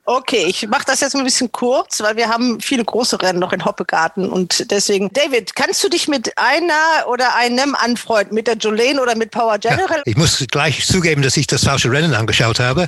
[SPEAKER 9] Okay, ich mache das jetzt mal ein bisschen kurz
[SPEAKER 2] kurz, weil wir haben viele große Rennen noch in Hoppegarten und deswegen, David, kannst du dich mit einer oder einem anfreunden, mit der Jolene oder mit Power General?
[SPEAKER 8] Ja, ich muss gleich zugeben, dass ich das falsche Rennen angeschaut habe.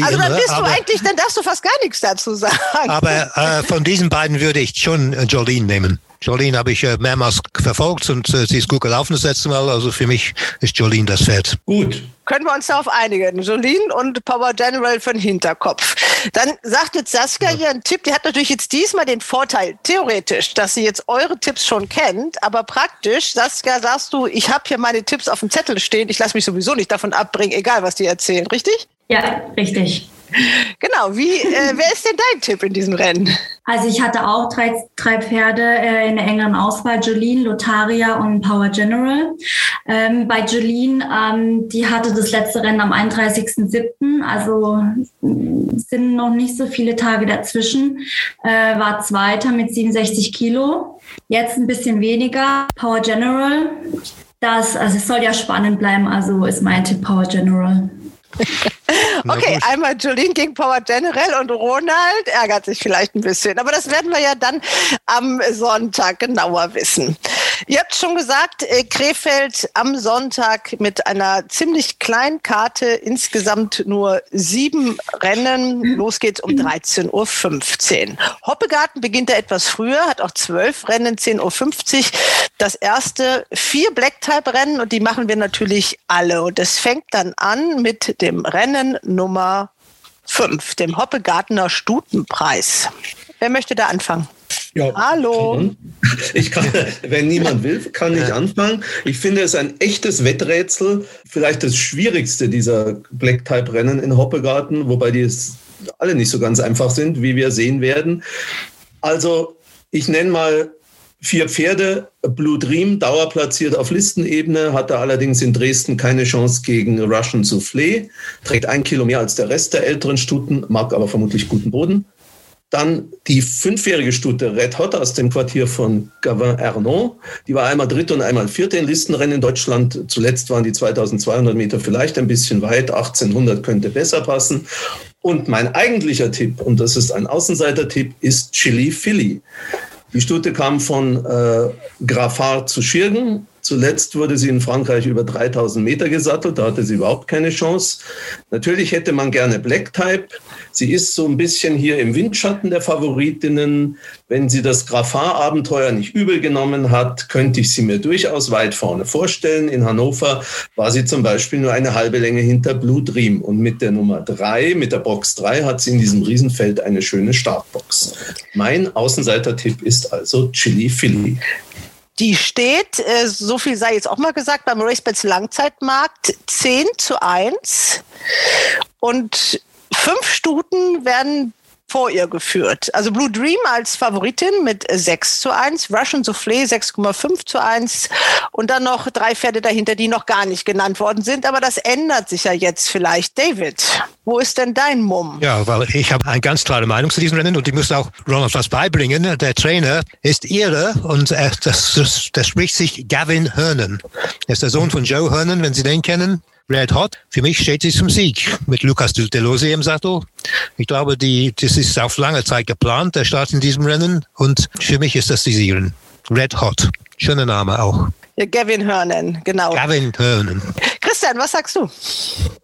[SPEAKER 2] also immer, dann bist du eigentlich, dann darfst du fast gar nichts dazu sagen.
[SPEAKER 8] Aber äh, von diesen beiden würde ich schon äh, Jolene nehmen. Jolene habe ich äh, mehrmals verfolgt und äh, sie ist gut gelaufen das letzte Mal. Also für mich ist Jolene das Pferd.
[SPEAKER 10] Gut.
[SPEAKER 2] Können wir uns darauf einigen? Jolene und Power General für den Hinterkopf. Dann sagt jetzt Saskia hier einen Tipp, die hat natürlich jetzt diesmal den Vorteil, theoretisch, dass sie jetzt eure Tipps schon kennt, aber praktisch, Saskia, sagst du, ich habe hier meine Tipps auf dem Zettel stehen, ich lasse mich sowieso nicht davon abbringen, egal was die erzählen, richtig?
[SPEAKER 5] Ja, richtig.
[SPEAKER 2] Genau, wie, äh, wer ist denn dein Tipp in diesem Rennen?
[SPEAKER 5] Also ich hatte auch drei, drei Pferde äh, in der engeren Auswahl, Jolene, Lotaria und Power General. Ähm, bei Jolene, ähm, die hatte das letzte Rennen am 31.07., also sind noch nicht so viele Tage dazwischen, äh, war Zweiter mit 67 Kilo. Jetzt ein bisschen weniger. Power General, das, also es soll ja spannend bleiben, also ist mein Tipp Power General.
[SPEAKER 2] okay, einmal Jolene gegen Power General und Ronald ärgert sich vielleicht ein bisschen. Aber das werden wir ja dann am Sonntag genauer wissen. Ihr habt schon gesagt, äh, Krefeld am Sonntag mit einer ziemlich kleinen Karte, insgesamt nur sieben Rennen. Los geht's um 13.15 Uhr. Hoppegarten beginnt da etwas früher, hat auch zwölf Rennen, 10.50 Uhr. Das erste vier Black-Type-Rennen und die machen wir natürlich alle. Und es fängt dann an mit dem Rennen Nummer 5, dem Hoppegartener Stutenpreis. Wer möchte da anfangen?
[SPEAKER 10] Ja, Hallo. Ich kann, wenn niemand will, kann ich anfangen. Ich finde es ein echtes Wetträtsel, vielleicht das schwierigste dieser Black-Type-Rennen in Hoppegarten, wobei die es alle nicht so ganz einfach sind, wie wir sehen werden. Also, ich nenne mal vier Pferde. Blue Dream, dauerplatziert auf Listenebene, hatte allerdings in Dresden keine Chance gegen Russian Soufflé, trägt ein Kilo mehr als der Rest der älteren Stuten, mag aber vermutlich guten Boden. Dann die fünfjährige Stute Red Hot aus dem Quartier von Gavin Ernon. Die war einmal dritte und einmal vierte in Listenrennen in Deutschland. Zuletzt waren die 2200 Meter vielleicht ein bisschen weit. 1800 könnte besser passen. Und mein eigentlicher Tipp, und das ist ein Außenseiter-Tipp, ist Chili Philly. Die Stute kam von äh, Graffard zu Schirgen, Zuletzt wurde sie in Frankreich über 3000 Meter gesattelt, da hatte sie überhaupt keine Chance. Natürlich hätte man gerne Black Type. Sie ist so ein bisschen hier im Windschatten der Favoritinnen. Wenn sie das Graffard-Abenteuer nicht übel genommen hat, könnte ich sie mir durchaus weit vorne vorstellen. In Hannover war sie zum Beispiel nur eine halbe Länge hinter Blue Dream. Und mit der Nummer drei, mit der Box 3, hat sie in diesem Riesenfeld eine schöne Startbox. Mein Außenseiter-Tipp ist also Chili Philly.
[SPEAKER 2] Die steht, äh, so viel sei jetzt auch mal gesagt, beim RaceBets Langzeitmarkt 10 zu 1. Und fünf Stuten werden vor ihr geführt. Also Blue Dream als Favoritin mit 6 zu 1, Russian Soufflé 6,5 zu 1 und dann noch drei Pferde dahinter, die noch gar nicht genannt worden sind. Aber das ändert sich ja jetzt vielleicht. David, wo ist denn dein Mumm?
[SPEAKER 8] Ja, weil ich habe eine ganz klare Meinung zu diesem Rennen und ich muss auch Ronald was beibringen. Der Trainer ist ihre und er, das, das, das spricht sich Gavin Hernan. Er ist der Sohn von Joe Hernan, wenn Sie den kennen. Red Hot. Für mich steht sie zum Sieg mit Lukas Delose im Sattel. Ich glaube, die, das ist auf lange Zeit geplant, der Start in diesem Rennen. Und für mich ist das die Siegerin. Red Hot. Schöner Name auch.
[SPEAKER 2] Gavin Hernan, genau.
[SPEAKER 8] Gavin Hernan.
[SPEAKER 2] Christian, was sagst du?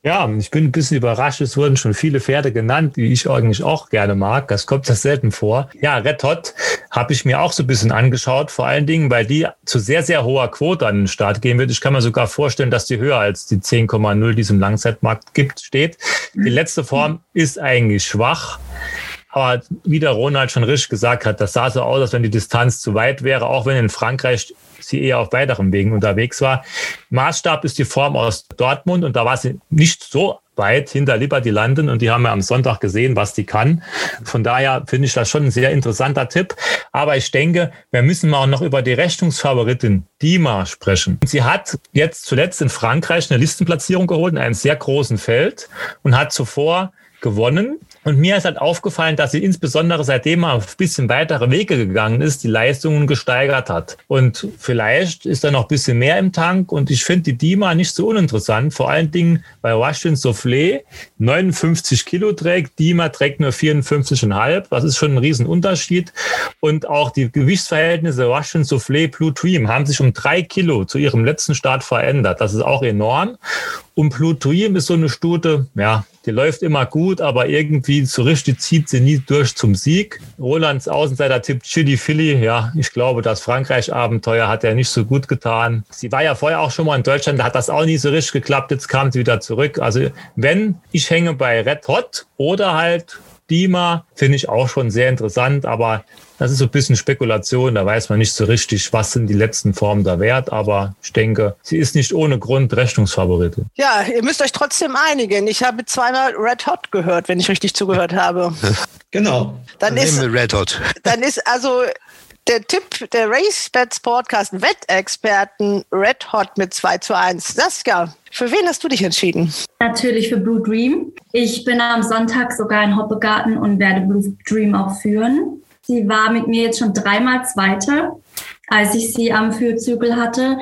[SPEAKER 11] Ja, ich bin ein bisschen überrascht. Es wurden schon viele Pferde genannt, die ich eigentlich auch gerne mag. Das kommt das selten vor. Ja, Red Hot habe ich mir auch so ein bisschen angeschaut. Vor allen Dingen, weil die zu sehr, sehr hoher Quote an den Start gehen wird. Ich kann mir sogar vorstellen, dass die höher als die 10,0, die es im Langzeitmarkt gibt, steht. Die letzte Form ist eigentlich schwach. Aber wie der Ronald schon richtig gesagt hat, das sah so aus, als wenn die Distanz zu weit wäre, auch wenn in Frankreich sie eher auf weiteren Wegen unterwegs war. Maßstab ist die Form aus Dortmund und da war sie nicht so weit hinter Liberty London und die haben ja am Sonntag gesehen, was die kann. Von daher finde ich das schon ein sehr interessanter Tipp. Aber ich denke, wir müssen mal auch noch über die Rechnungsfavoritin Dima sprechen. Sie hat jetzt zuletzt in Frankreich eine Listenplatzierung geholt in einem sehr großen Feld und hat zuvor gewonnen Und mir ist halt aufgefallen, dass sie insbesondere seitdem er ein bisschen weitere Wege gegangen ist, die Leistungen gesteigert hat. Und vielleicht ist da noch ein bisschen mehr im Tank. Und ich finde die Dima nicht so uninteressant. Vor allen Dingen bei Washington Soufflé 59 Kilo trägt, Dima trägt nur 54,5. Das ist schon ein Riesenunterschied. Und auch die Gewichtsverhältnisse Washington Soufflé Blue Dream haben sich um drei Kilo zu ihrem letzten Start verändert. Das ist auch enorm. Und Dream ist so eine Stute, ja, die läuft immer gut, aber irgendwie so richtig zieht sie nie durch zum Sieg. Rolands Außenseiter tippt Chili Philly. Ja, ich glaube, das Frankreich-Abenteuer hat er nicht so gut getan. Sie war ja vorher auch schon mal in Deutschland, da hat das auch nie so richtig geklappt. Jetzt kam sie wieder zurück. Also wenn, ich hänge bei Red Hot oder halt Dima, finde ich auch schon sehr interessant, aber das ist so ein bisschen Spekulation, da weiß man nicht so richtig, was sind die letzten Formen da wert, aber ich denke, sie ist nicht ohne Grund Rechnungsfavoritin.
[SPEAKER 2] Ja, ihr müsst euch trotzdem einigen. Ich habe zweimal Red Hot gehört, wenn ich richtig zugehört habe.
[SPEAKER 10] Genau.
[SPEAKER 2] Dann,
[SPEAKER 8] Dann
[SPEAKER 2] ist,
[SPEAKER 8] nehmen wir Red Hot.
[SPEAKER 2] dann ist also der Tipp der Race Bets Podcast Wettexperten Red Hot mit 2 zu 1. Saskia, für wen hast du dich entschieden?
[SPEAKER 5] Natürlich für Blue Dream. Ich bin am Sonntag sogar in Hoppegarten und werde Blue Dream auch führen. Sie war mit mir jetzt schon dreimal Zweite, als ich sie am Führzügel hatte.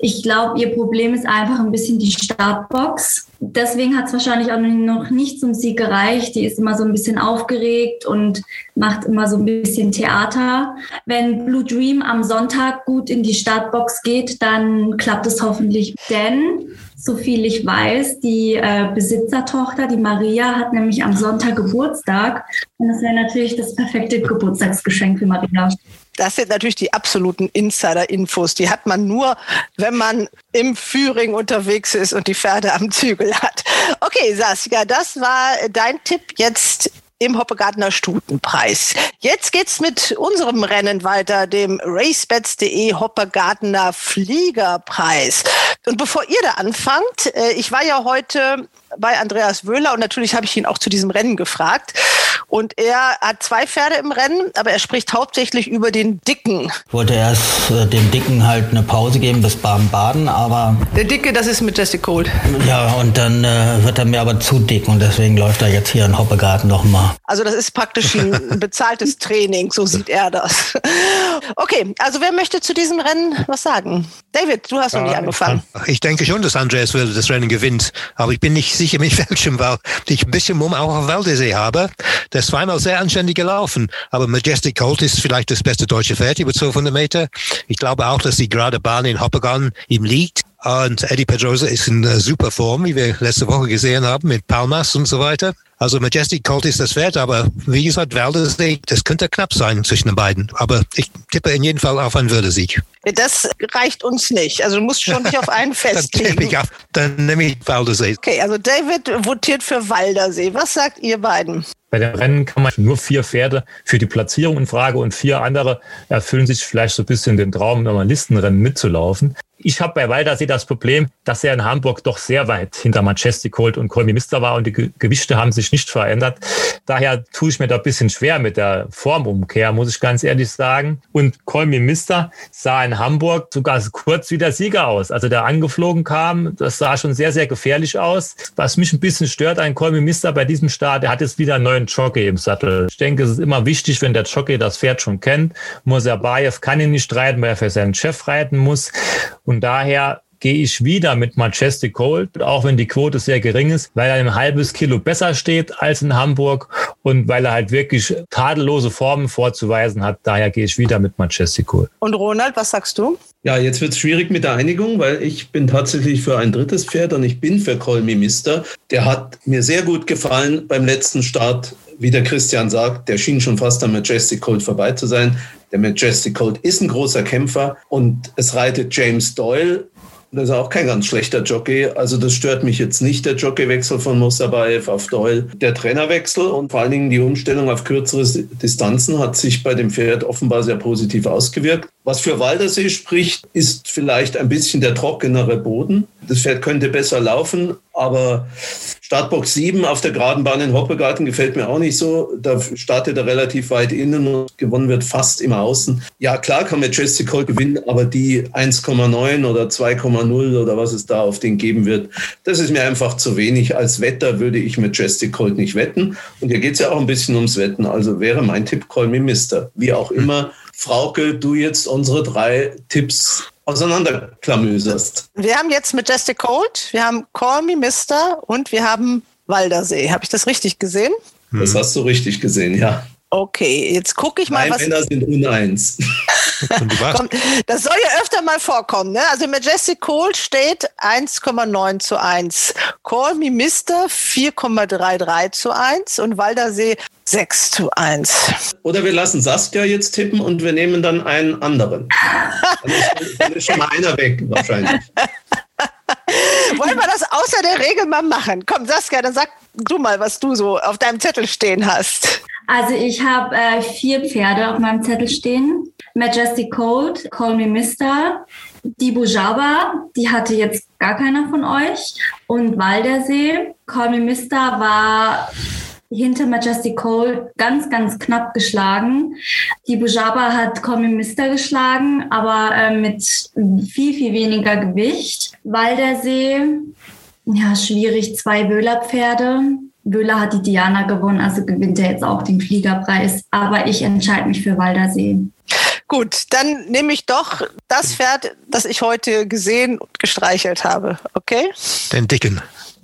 [SPEAKER 5] Ich glaube, ihr Problem ist einfach ein bisschen die Startbox. Deswegen hat es wahrscheinlich auch noch nicht zum Sieg gereicht. Die ist immer so ein bisschen aufgeregt und macht immer so ein bisschen Theater. Wenn Blue Dream am Sonntag gut in die Startbox geht, dann klappt es hoffentlich. Denn, so viel ich weiß, die äh, Besitzertochter, die Maria, hat nämlich am Sonntag Geburtstag. Und das wäre natürlich das perfekte Geburtstagsgeschenk für Maria.
[SPEAKER 2] Das sind natürlich die absoluten Insider-Infos. Die hat man nur, wenn man im Führing unterwegs ist und die Pferde am Zügel hat. Okay, Saskia, das war dein Tipp jetzt im Hoppegartner Stutenpreis. Jetzt geht's mit unserem Rennen weiter, dem racebets.de Hoppegartner Fliegerpreis. Und bevor ihr da anfangt, äh, ich war ja heute bei Andreas Wöhler und natürlich habe ich ihn auch zu diesem Rennen gefragt. Und er hat zwei Pferde im Rennen, aber er spricht hauptsächlich über den Dicken.
[SPEAKER 4] Ich wollte erst äh, dem Dicken halt eine Pause geben bis Baden-Baden, aber
[SPEAKER 2] Der Dicke, das ist Majestic Cold.
[SPEAKER 4] ja, und dann äh, wird er mir aber zu dick und deswegen läuft er jetzt hier in Hoppegarten nochmal.
[SPEAKER 2] Also das ist praktisch ein bezahltes Training, so sieht er das. Okay, also wer möchte zu diesem Rennen was sagen? David, du hast noch nicht angefangen.
[SPEAKER 8] Ich denke schon, dass Andreas Wilde das Rennen gewinnt, aber ich bin nicht sicher mit welchem, weil ich ein bisschen Mumm auch auf Waldesee habe. Der ist zweimal sehr anständig gelaufen, aber Majestic Colt ist vielleicht das beste deutsche Pferd über 1200 Meter. Ich glaube auch, dass die gerade Bahn in Hoppegarten ihm liegt. Und Eddie Pedrosa ist in äh, super Form, wie wir letzte Woche gesehen haben, mit Palmas und so weiter. Also Majestic Colt ist das Pferd, aber wie gesagt, Waldesee, das könnte knapp sein zwischen den beiden. Aber ich tippe in jedem Fall auf einen Würdesieg.
[SPEAKER 2] Das reicht uns nicht. Also du musst schon dich auf einen
[SPEAKER 8] Dann tippe
[SPEAKER 2] festlegen.
[SPEAKER 8] ich auf, dann nehme ich Waldesee.
[SPEAKER 2] Okay, also David votiert für Waldersee. Was sagt ihr beiden?
[SPEAKER 11] Bei dem Rennen kann man nur vier Pferde für die Platzierung in Frage und vier andere erfüllen sich vielleicht so ein bisschen den Traum, nochmal Listenrennen mitzulaufen. Ich habe bei Waldersee das Problem, dass er in Hamburg doch sehr weit hinter Majestic Colt und Colmy Mister war und die Ge- Gewichte haben sich nicht verändert. Daher tue ich mir da ein bisschen schwer mit der Formumkehr, muss ich ganz ehrlich sagen. Und Colmy Mister sah in Hamburg sogar kurz wie der Sieger aus. Also der angeflogen kam, das sah schon sehr, sehr gefährlich aus. Was mich ein bisschen stört an Colmy Mister bei diesem Start, der hat jetzt wieder einen neuen Jockey im Sattel. Ich denke, es ist immer wichtig, wenn der Jockey das Pferd schon kennt. Moserbayev kann ihn nicht reiten, weil er für seinen Chef reiten muss. Daher gehe ich wieder mit Majestic Cold, auch wenn die Quote sehr gering ist, weil er ein halbes Kilo besser steht als in Hamburg und weil er halt wirklich tadellose Formen vorzuweisen hat. Daher gehe ich wieder mit Majestic Cold.
[SPEAKER 2] Und Ronald, was sagst du?
[SPEAKER 10] Ja, jetzt wird es schwierig mit der Einigung, weil ich bin tatsächlich für ein drittes Pferd und ich bin für Colmy Mister. Der hat mir sehr gut gefallen beim letzten Start. Wie der Christian sagt, der schien schon fast am Majestic Colt vorbei zu sein. Der Majestic Colt ist ein großer Kämpfer und es reitet James Doyle. Das ist auch kein ganz schlechter Jockey. Also das stört mich jetzt nicht, der Jockeywechsel von Musabayev auf Doyle. Der Trainerwechsel und vor allen Dingen die Umstellung auf kürzere Distanzen hat sich bei dem Pferd offenbar sehr positiv ausgewirkt. Was für Waldersee spricht, ist vielleicht ein bisschen der trockenere Boden. Das Pferd könnte besser laufen, aber Startbox 7 auf der geraden Bahn in Hoppegarten gefällt mir auch nicht so. Da startet er relativ weit innen und gewonnen wird fast immer außen. Ja, klar kann Majestic Colt gewinnen, aber die 1,9 oder 2,0 oder was es da auf den geben wird, das ist mir einfach zu wenig. Als Wetter würde ich Majestic Colt nicht wetten. Und hier geht es ja auch ein bisschen ums Wetten. Also wäre mein Tipp Call Me Mister. Wie auch immer Frauke, du jetzt unsere drei Tipps auseinanderklamüserst.
[SPEAKER 2] Wir haben jetzt Majestic Cold, wir haben Call Me Mister und wir haben Waldersee. Habe ich das richtig gesehen?
[SPEAKER 10] Das hast du richtig gesehen, ja.
[SPEAKER 2] Okay, jetzt gucke ich mal,
[SPEAKER 10] Drei
[SPEAKER 2] was.
[SPEAKER 10] Männer sind uneins.
[SPEAKER 2] Komm, das soll ja öfter mal vorkommen. Ne? Also Majestic Cold steht 1,9 zu 1. Call Me Mister 4,33 zu 1 und Waldersee 6 zu 1.
[SPEAKER 10] Oder wir lassen Saskia jetzt tippen und wir nehmen dann einen anderen. Dann ist, dann ist schon mal einer weg, wahrscheinlich.
[SPEAKER 2] Wollen wir das außer der Regel mal machen? Komm, Saskia, dann sag du mal, was du so auf deinem Zettel stehen hast.
[SPEAKER 5] Also ich habe äh, vier Pferde auf meinem Zettel stehen. Majestic Cold, Call Me Mister, die Bujaba, die hatte jetzt gar keiner von euch. Und Waldersee, Call Me Mister war hinter Majestic Cold ganz, ganz knapp geschlagen. Die Bujaba hat Call Me Mister geschlagen, aber äh, mit viel, viel weniger Gewicht. Waldersee, ja, schwierig, zwei Wöhler-Pferde. Wöhler hat die Diana gewonnen, also gewinnt er jetzt auch den Fliegerpreis. Aber ich entscheide mich für Waldersee.
[SPEAKER 2] Gut, dann nehme ich doch das Pferd, das ich heute gesehen und gestreichelt habe. Okay?
[SPEAKER 8] Den dicken.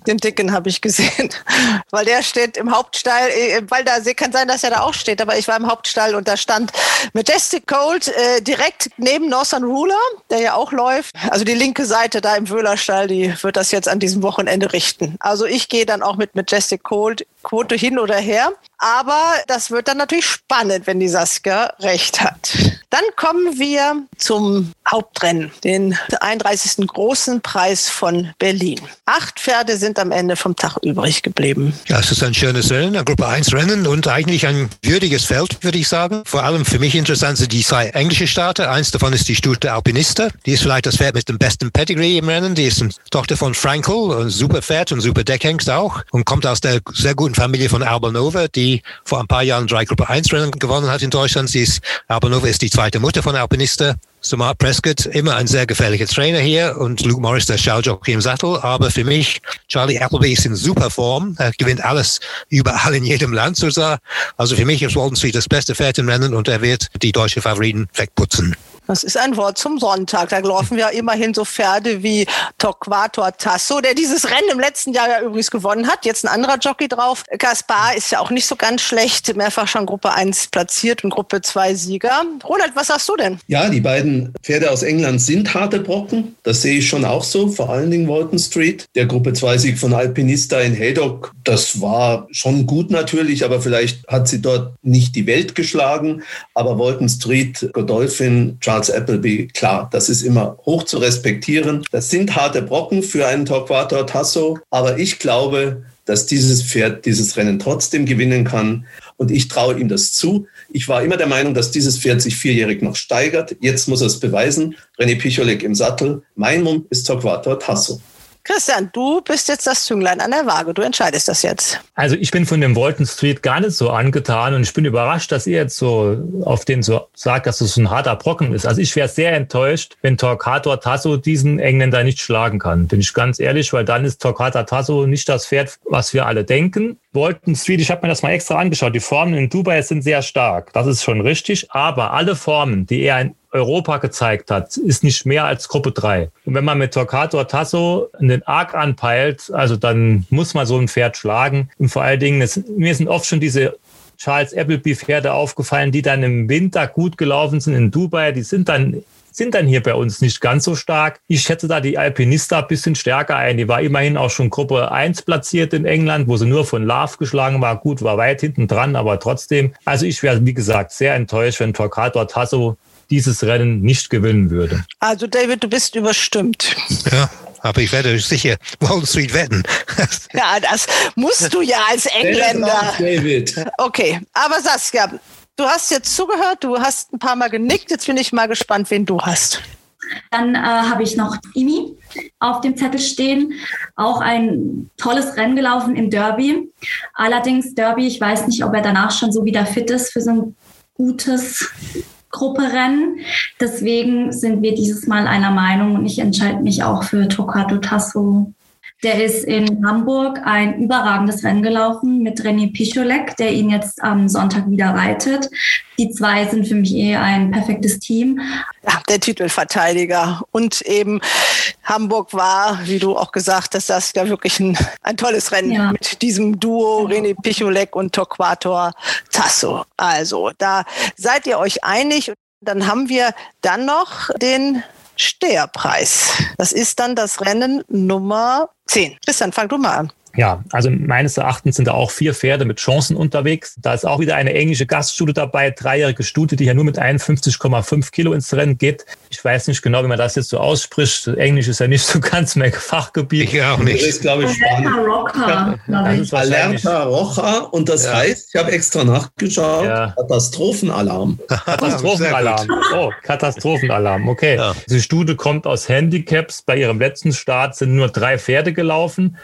[SPEAKER 2] Den dicken habe ich gesehen, weil der steht im Hauptstall, äh, weil da kann sein, dass er da auch steht, aber ich war im Hauptstall und da stand Majestic Cold äh, direkt neben Northern Ruler, der ja auch läuft. Also die linke Seite da im Wöhlerstall, die wird das jetzt an diesem Wochenende richten. Also ich gehe dann auch mit Majestic Cold Quote hin oder her. Aber das wird dann natürlich spannend, wenn die Saskia recht hat. Dann kommen wir zum Hauptrennen, den 31. großen Preis von Berlin. Acht Pferde sind am Ende vom Tag übrig geblieben.
[SPEAKER 8] Ja, es ist ein schönes Rennen, ein Gruppe 1 Rennen und eigentlich ein würdiges Feld, würde ich sagen. Vor allem für mich interessant sind die zwei englische Starter. Eins davon ist die Stute Alpinista. Die ist vielleicht das Pferd mit dem besten Pedigree im Rennen. Die ist eine Tochter von Frankel, ein super Pferd und super Deckhengst auch und kommt aus der sehr guten Familie von Albanova, die vor ein paar Jahren drei Gruppe 1 Rennen gewonnen hat in Deutschland. Sie ist, Albanova ist die zweite Mutter von Alpinista. So Mark Prescott, immer ein sehr gefährlicher Trainer hier und Luke Morris, der Schaujockey im Sattel. Aber für mich, Charlie Appleby ist in super Form. Er gewinnt alles überall in jedem Land sozusagen. Also für mich ist Walton Street das beste Pferd im Rennen und er wird die deutsche Favoriten wegputzen.
[SPEAKER 2] Das ist ein Wort zum Sonntag. Da laufen ja immerhin so Pferde wie Torquator Tasso, der dieses Rennen im letzten Jahr ja übrigens gewonnen hat. Jetzt ein anderer Jockey drauf. Kaspar ist ja auch nicht so ganz schlecht. Mehrfach schon Gruppe 1 platziert und Gruppe 2 Sieger. Ronald, was sagst du denn?
[SPEAKER 10] Ja, die beiden Pferde aus England sind harte Brocken. Das sehe ich schon auch so. Vor allen Dingen Walton Street. Der Gruppe 2 Sieg von Alpinista in Haydock, das war schon gut natürlich, aber vielleicht hat sie dort nicht die Welt geschlagen. Aber Walton Street, Godolphin, Charles Appleby, klar, das ist immer hoch zu respektieren. Das sind harte Brocken für einen Torquator Tasso, aber ich glaube, dass dieses Pferd dieses Rennen trotzdem gewinnen kann. Und ich traue ihm das zu. Ich war immer der Meinung, dass dieses Pferd sich vierjährig noch steigert. Jetzt muss er es beweisen. René Picholek im Sattel. Mein Mumm ist Torquator Tasso.
[SPEAKER 2] Christian, du bist jetzt das Zünglein an der Waage. Du entscheidest das jetzt.
[SPEAKER 11] Also ich bin von dem Walton Street gar nicht so angetan und ich bin überrascht, dass ihr jetzt so auf den so sagt, dass es das ein harter Brocken ist. Also ich wäre sehr enttäuscht, wenn Torquator Tasso diesen Engländer nicht schlagen kann. Bin ich ganz ehrlich, weil dann ist Torquator Tasso nicht das Pferd, was wir alle denken. Walton Street, ich habe mir das mal extra angeschaut. Die Formen in Dubai sind sehr stark. Das ist schon richtig. Aber alle Formen, die er in Europa gezeigt hat, ist nicht mehr als Gruppe 3. Und wenn man mit Torquator Tasso den Arc anpeilt, also dann muss man so ein Pferd schlagen. Und vor allen Dingen, es, mir sind oft schon diese Charles Appleby Pferde aufgefallen, die dann im Winter gut gelaufen sind in Dubai. Die sind dann sind dann hier bei uns nicht ganz so stark. Ich schätze da die Alpinista ein bisschen stärker ein. Die war immerhin auch schon Gruppe 1 platziert in England, wo sie nur von Love geschlagen war. Gut, war weit hinten dran, aber trotzdem. Also ich wäre, wie gesagt, sehr enttäuscht, wenn Torquator Tasso dieses Rennen nicht gewinnen würde.
[SPEAKER 2] Also David, du bist überstimmt.
[SPEAKER 8] Ja, aber ich werde sicher Wall Street wetten.
[SPEAKER 2] ja, das musst du ja als Engländer.
[SPEAKER 10] David.
[SPEAKER 2] Okay, aber Saskia, du hast jetzt zugehört, du hast ein paar Mal genickt. Jetzt bin ich mal gespannt, wen du hast.
[SPEAKER 5] Dann äh, habe ich noch Imi auf dem Zettel stehen. Auch ein tolles Rennen gelaufen im Derby. Allerdings Derby, ich weiß nicht, ob er danach schon so wieder fit ist für so ein gutes Grupperennen. Deswegen sind wir dieses Mal einer Meinung und ich entscheide mich auch für Tokato Tasso der ist in Hamburg ein überragendes Rennen gelaufen mit René Picholek, der ihn jetzt am Sonntag wieder reitet. Die zwei sind für mich eh ein perfektes Team.
[SPEAKER 2] Ja, der Titelverteidiger. Und eben Hamburg war, wie du auch gesagt hast, das ja wirklich ein, ein tolles Rennen ja. mit diesem Duo René Picholek und Torquator Tasso. Also, da seid ihr euch einig. Dann haben wir dann noch den Steherpreis. Das ist dann das Rennen Nummer 10. Christian, fang du mal an.
[SPEAKER 11] Ja, also meines Erachtens sind da auch vier Pferde mit Chancen unterwegs. Da ist auch wieder eine englische Gaststute dabei, dreijährige Stute, die ja nur mit 51,5 Kilo ins Rennen geht. Ich weiß nicht genau, wie man das jetzt so ausspricht. Englisch ist ja nicht so ganz mein Fachgebiet.
[SPEAKER 10] Ich auch nicht. Das ist, glaube ich, Alerta Rocha und das ja. heißt, ich habe extra nachgeschaut, ja. Katastrophenalarm.
[SPEAKER 11] Katastrophenalarm. Oh, Katastrophenalarm. Okay. Ja. Die Stute kommt aus Handicaps. Bei ihrem letzten Start sind nur drei Pferde gelaufen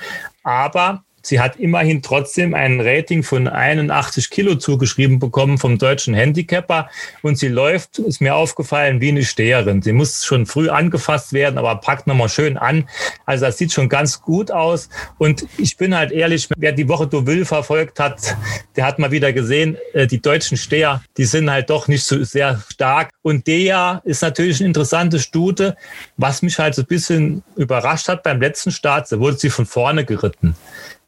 [SPEAKER 11] aber sie hat immerhin trotzdem ein Rating von 81 Kilo zugeschrieben bekommen vom deutschen Handicapper und sie läuft, ist mir aufgefallen, wie eine Steherin. Sie muss schon früh angefasst werden, aber packt nochmal schön an. Also das sieht schon ganz gut aus und ich bin halt ehrlich, wer die Woche Deauville verfolgt hat, der hat mal wieder gesehen, äh, die deutschen Steher, die sind halt doch nicht so sehr stark und der ist natürlich eine interessante Stute. Was mich halt so ein bisschen überrascht hat beim letzten Start, da wurde sie von vorne geritten.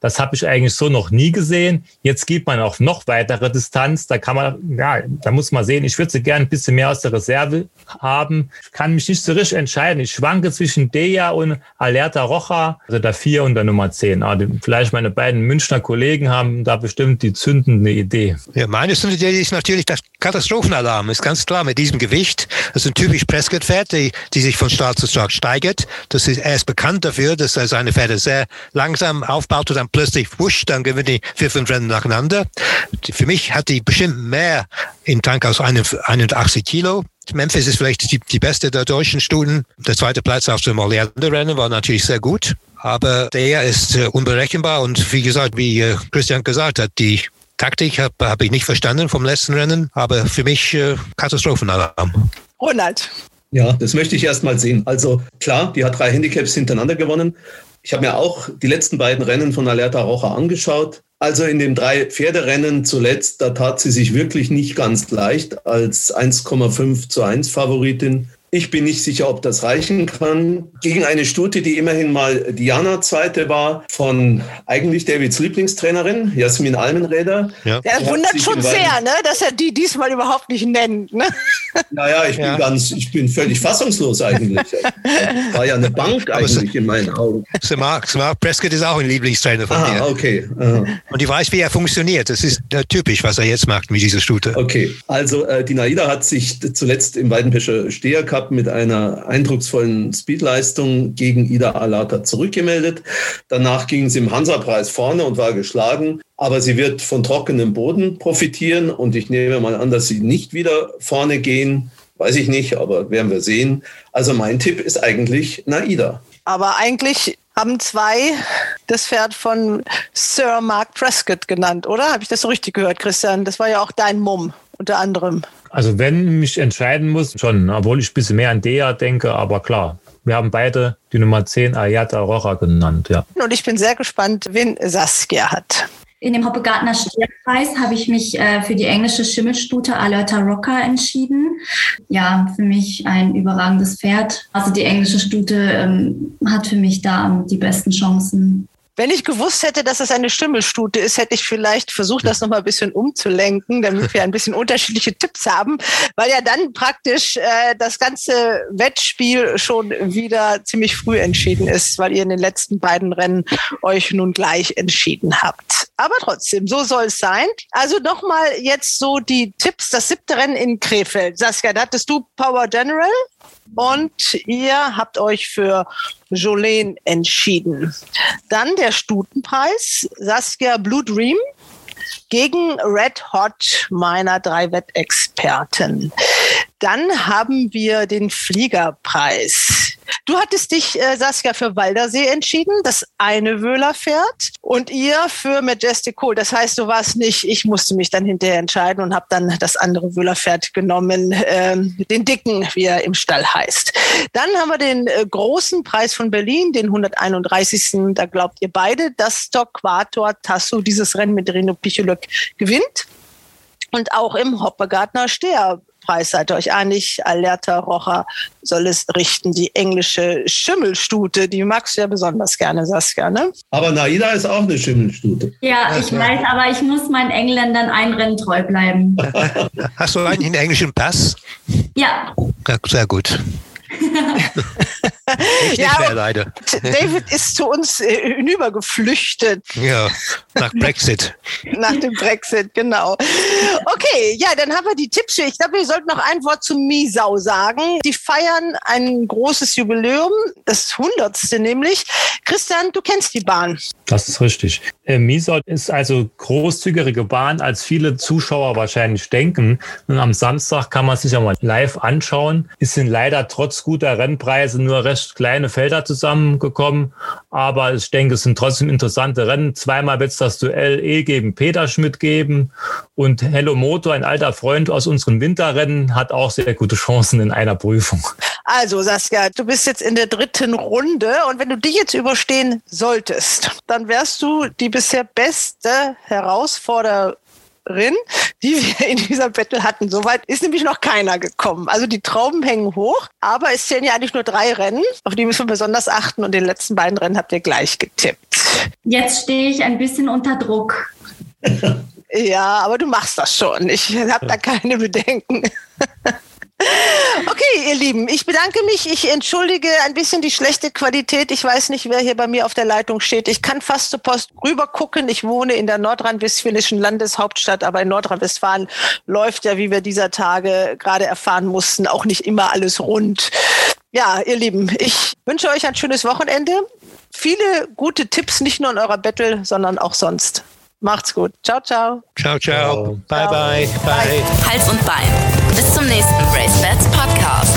[SPEAKER 11] Das habe ich eigentlich so noch nie gesehen. Jetzt gibt man auch noch weitere Distanz. Da kann man, ja, da muss man sehen. Ich würde sie gerne ein bisschen mehr aus der Reserve haben. Ich kann mich nicht so richtig entscheiden. Ich schwanke zwischen Deja und Alerta Rocha, also der 4 und der Nummer 10. Aber ah, vielleicht meine beiden Münchner Kollegen haben da bestimmt die zündende Idee.
[SPEAKER 8] Ja, meine zündende Idee ist natürlich das Katastrophenalarm. Ist ganz klar mit diesem Gewicht. Das ist ein typisch Prescott-Pferd, die, die sich von Start zu Start steigert. Das ist, er ist bekannt dafür, dass er seine Pferde sehr langsam aufbaut und dann plötzlich wusch, dann gewinnen die vier, fünf Rennen nacheinander. Für mich hat die bestimmt mehr im Tank als 81 Kilo. Memphis ist vielleicht die, die beste der deutschen Studen. Der zweite Platz auf dem Orleans-Rennen war natürlich sehr gut. Aber der ist äh, unberechenbar und wie gesagt, wie äh, Christian gesagt hat, die Taktik habe hab ich nicht verstanden vom letzten Rennen, aber für mich äh, Katastrophenalarm.
[SPEAKER 2] Ronald.
[SPEAKER 10] Ja, das möchte ich erst mal sehen. Also klar, die hat drei Handicaps hintereinander gewonnen. Ich habe mir auch die letzten beiden Rennen von Alerta Rocha angeschaut. Also in dem drei Pferderennen zuletzt, da tat sie sich wirklich nicht ganz leicht als 1,5 zu 1 Favoritin. Ich bin nicht sicher, ob das reichen kann. Gegen eine Stute, die immerhin mal Diana Zweite war, von eigentlich Davids Lieblingstrainerin, Jasmin Almenräder.
[SPEAKER 2] Ja. Der wundert schon sehr, ne, dass er die diesmal überhaupt nicht nennt. Ne?
[SPEAKER 10] Naja, ich bin ja. ganz, ich bin völlig fassungslos eigentlich. War ja eine Bank eigentlich in meinen Augen.
[SPEAKER 8] Sir Mark, Sir Mark Prescott ist auch ein Lieblingstrainer von ah, mir.
[SPEAKER 10] okay. Aha.
[SPEAKER 8] Und ich weiß, wie er funktioniert. Das ist äh, typisch, was er jetzt macht mit dieser Stute.
[SPEAKER 10] Okay, also äh, die Naida hat sich zuletzt im Weidenpescher Steher Cup mit einer eindrucksvollen Speedleistung gegen Ida Alata zurückgemeldet. Danach ging sie im Hansa-Preis vorne und war geschlagen. Aber sie wird von trockenem Boden profitieren und ich nehme mal an, dass sie nicht wieder vorne gehen. Weiß ich nicht, aber werden wir sehen. Also mein Tipp ist eigentlich Naida.
[SPEAKER 2] Aber eigentlich haben zwei das Pferd von Sir Mark Prescott genannt, oder? Habe ich das so richtig gehört, Christian? Das war ja auch dein Mumm unter anderem.
[SPEAKER 11] Also wenn mich entscheiden muss, schon, obwohl ich ein bisschen mehr an Dea denke, aber klar. Wir haben beide die Nummer 10 Ayata Rocha genannt, ja.
[SPEAKER 2] Und ich bin sehr gespannt, wen Saskia hat.
[SPEAKER 5] In dem Hoppegartner Stierpreis habe ich mich äh, für die englische Schimmelstute Alerta Rocker entschieden. Ja, für mich ein überragendes Pferd. Also die englische Stute ähm, hat für mich da die besten Chancen.
[SPEAKER 2] Wenn ich gewusst hätte, dass es eine Stimmelstute ist, hätte ich vielleicht versucht, das nochmal ein bisschen umzulenken, damit wir ein bisschen unterschiedliche Tipps haben, weil ja dann praktisch äh, das ganze Wettspiel schon wieder ziemlich früh entschieden ist, weil ihr in den letzten beiden Rennen euch nun gleich entschieden habt. Aber trotzdem, so soll es sein. Also nochmal jetzt so die Tipps. Das siebte Rennen in Krefeld. Saskia, da hattest du Power General und ihr habt euch für Jolene entschieden. Dann der Stutenpreis, Saskia Blue Dream. Gegen Red Hot meiner drei Wettexperten. Dann haben wir den Fliegerpreis. Du hattest dich, äh, Saskia, für Waldersee entschieden, das eine Wöhlerpferd, und ihr für Majestic Cool. Das heißt, du warst nicht, ich musste mich dann hinterher entscheiden und habe dann das andere Wöhlerpferd genommen, ähm, den dicken, wie er im Stall heißt. Dann haben wir den äh, großen Preis von Berlin, den 131. Da glaubt ihr beide, dass Quator Tasso dieses Rennen mit Reno Picholök gewinnt. Und auch im Hoppegartner Steher Preis seid ihr euch einig. Alerta Rocher soll es richten. Die englische Schimmelstute, die magst du ja besonders gerne, Saskia, ne?
[SPEAKER 10] Aber Naida ist auch eine Schimmelstute.
[SPEAKER 5] Ja, ich weiß, aber ich muss meinen Engländern ein Rennen treu bleiben.
[SPEAKER 8] Hast du eigentlich einen englischen Pass?
[SPEAKER 5] Ja.
[SPEAKER 8] ja sehr gut.
[SPEAKER 2] ich ja, mehr leider. David ist zu uns äh, hinübergeflüchtet.
[SPEAKER 8] Ja, nach Brexit.
[SPEAKER 2] nach dem Brexit, genau. Okay, ja, dann haben wir die Tipps. Ich glaube, wir sollten noch ein Wort zu Misau sagen. Die feiern ein großes Jubiläum, das hundertste nämlich. Christian, du kennst die Bahn.
[SPEAKER 11] Das ist richtig. Äh, Misau ist also großzügigere Bahn, als viele Zuschauer wahrscheinlich denken. Und am Samstag kann man sich ja mal live anschauen. Es sind leider trotz guter Rennpreise nur recht kleine Felder zusammengekommen. Aber ich denke, es sind trotzdem interessante Rennen. Zweimal wird es das Duell E gegen Peter Schmidt geben. Und Hello Motor, ein alter Freund aus unseren Winterrennen, hat auch sehr gute Chancen in einer Prüfung.
[SPEAKER 2] Also Saskia, du bist jetzt in der dritten Runde und wenn du die jetzt überstehen solltest, dann wärst du die bisher beste Herausforderin die wir in dieser Battle hatten. Soweit ist nämlich noch keiner gekommen. Also die Trauben hängen hoch, aber es zählen ja eigentlich nur drei Rennen. Auf die müssen wir besonders achten und den letzten beiden Rennen habt ihr gleich getippt.
[SPEAKER 5] Jetzt stehe ich ein bisschen unter Druck.
[SPEAKER 2] Ja, aber du machst das schon. Ich habe da keine Bedenken. Okay, ihr Lieben, ich bedanke mich. Ich entschuldige ein bisschen die schlechte Qualität. Ich weiß nicht, wer hier bei mir auf der Leitung steht. Ich kann fast zur Post rüber gucken. Ich wohne in der nordrhein-westfälischen Landeshauptstadt, aber in Nordrhein-Westfalen läuft ja, wie wir dieser Tage gerade erfahren mussten, auch nicht immer alles rund. Ja, ihr Lieben, ich wünsche euch ein schönes Wochenende. Viele gute Tipps, nicht nur in eurer Battle, sondern auch sonst. Macht's gut. Ciao, ciao.
[SPEAKER 8] Ciao, ciao. ciao. Bye, bye, bye, bye.
[SPEAKER 1] Hals und Bein. Bis zum nächsten Race Bats Podcast.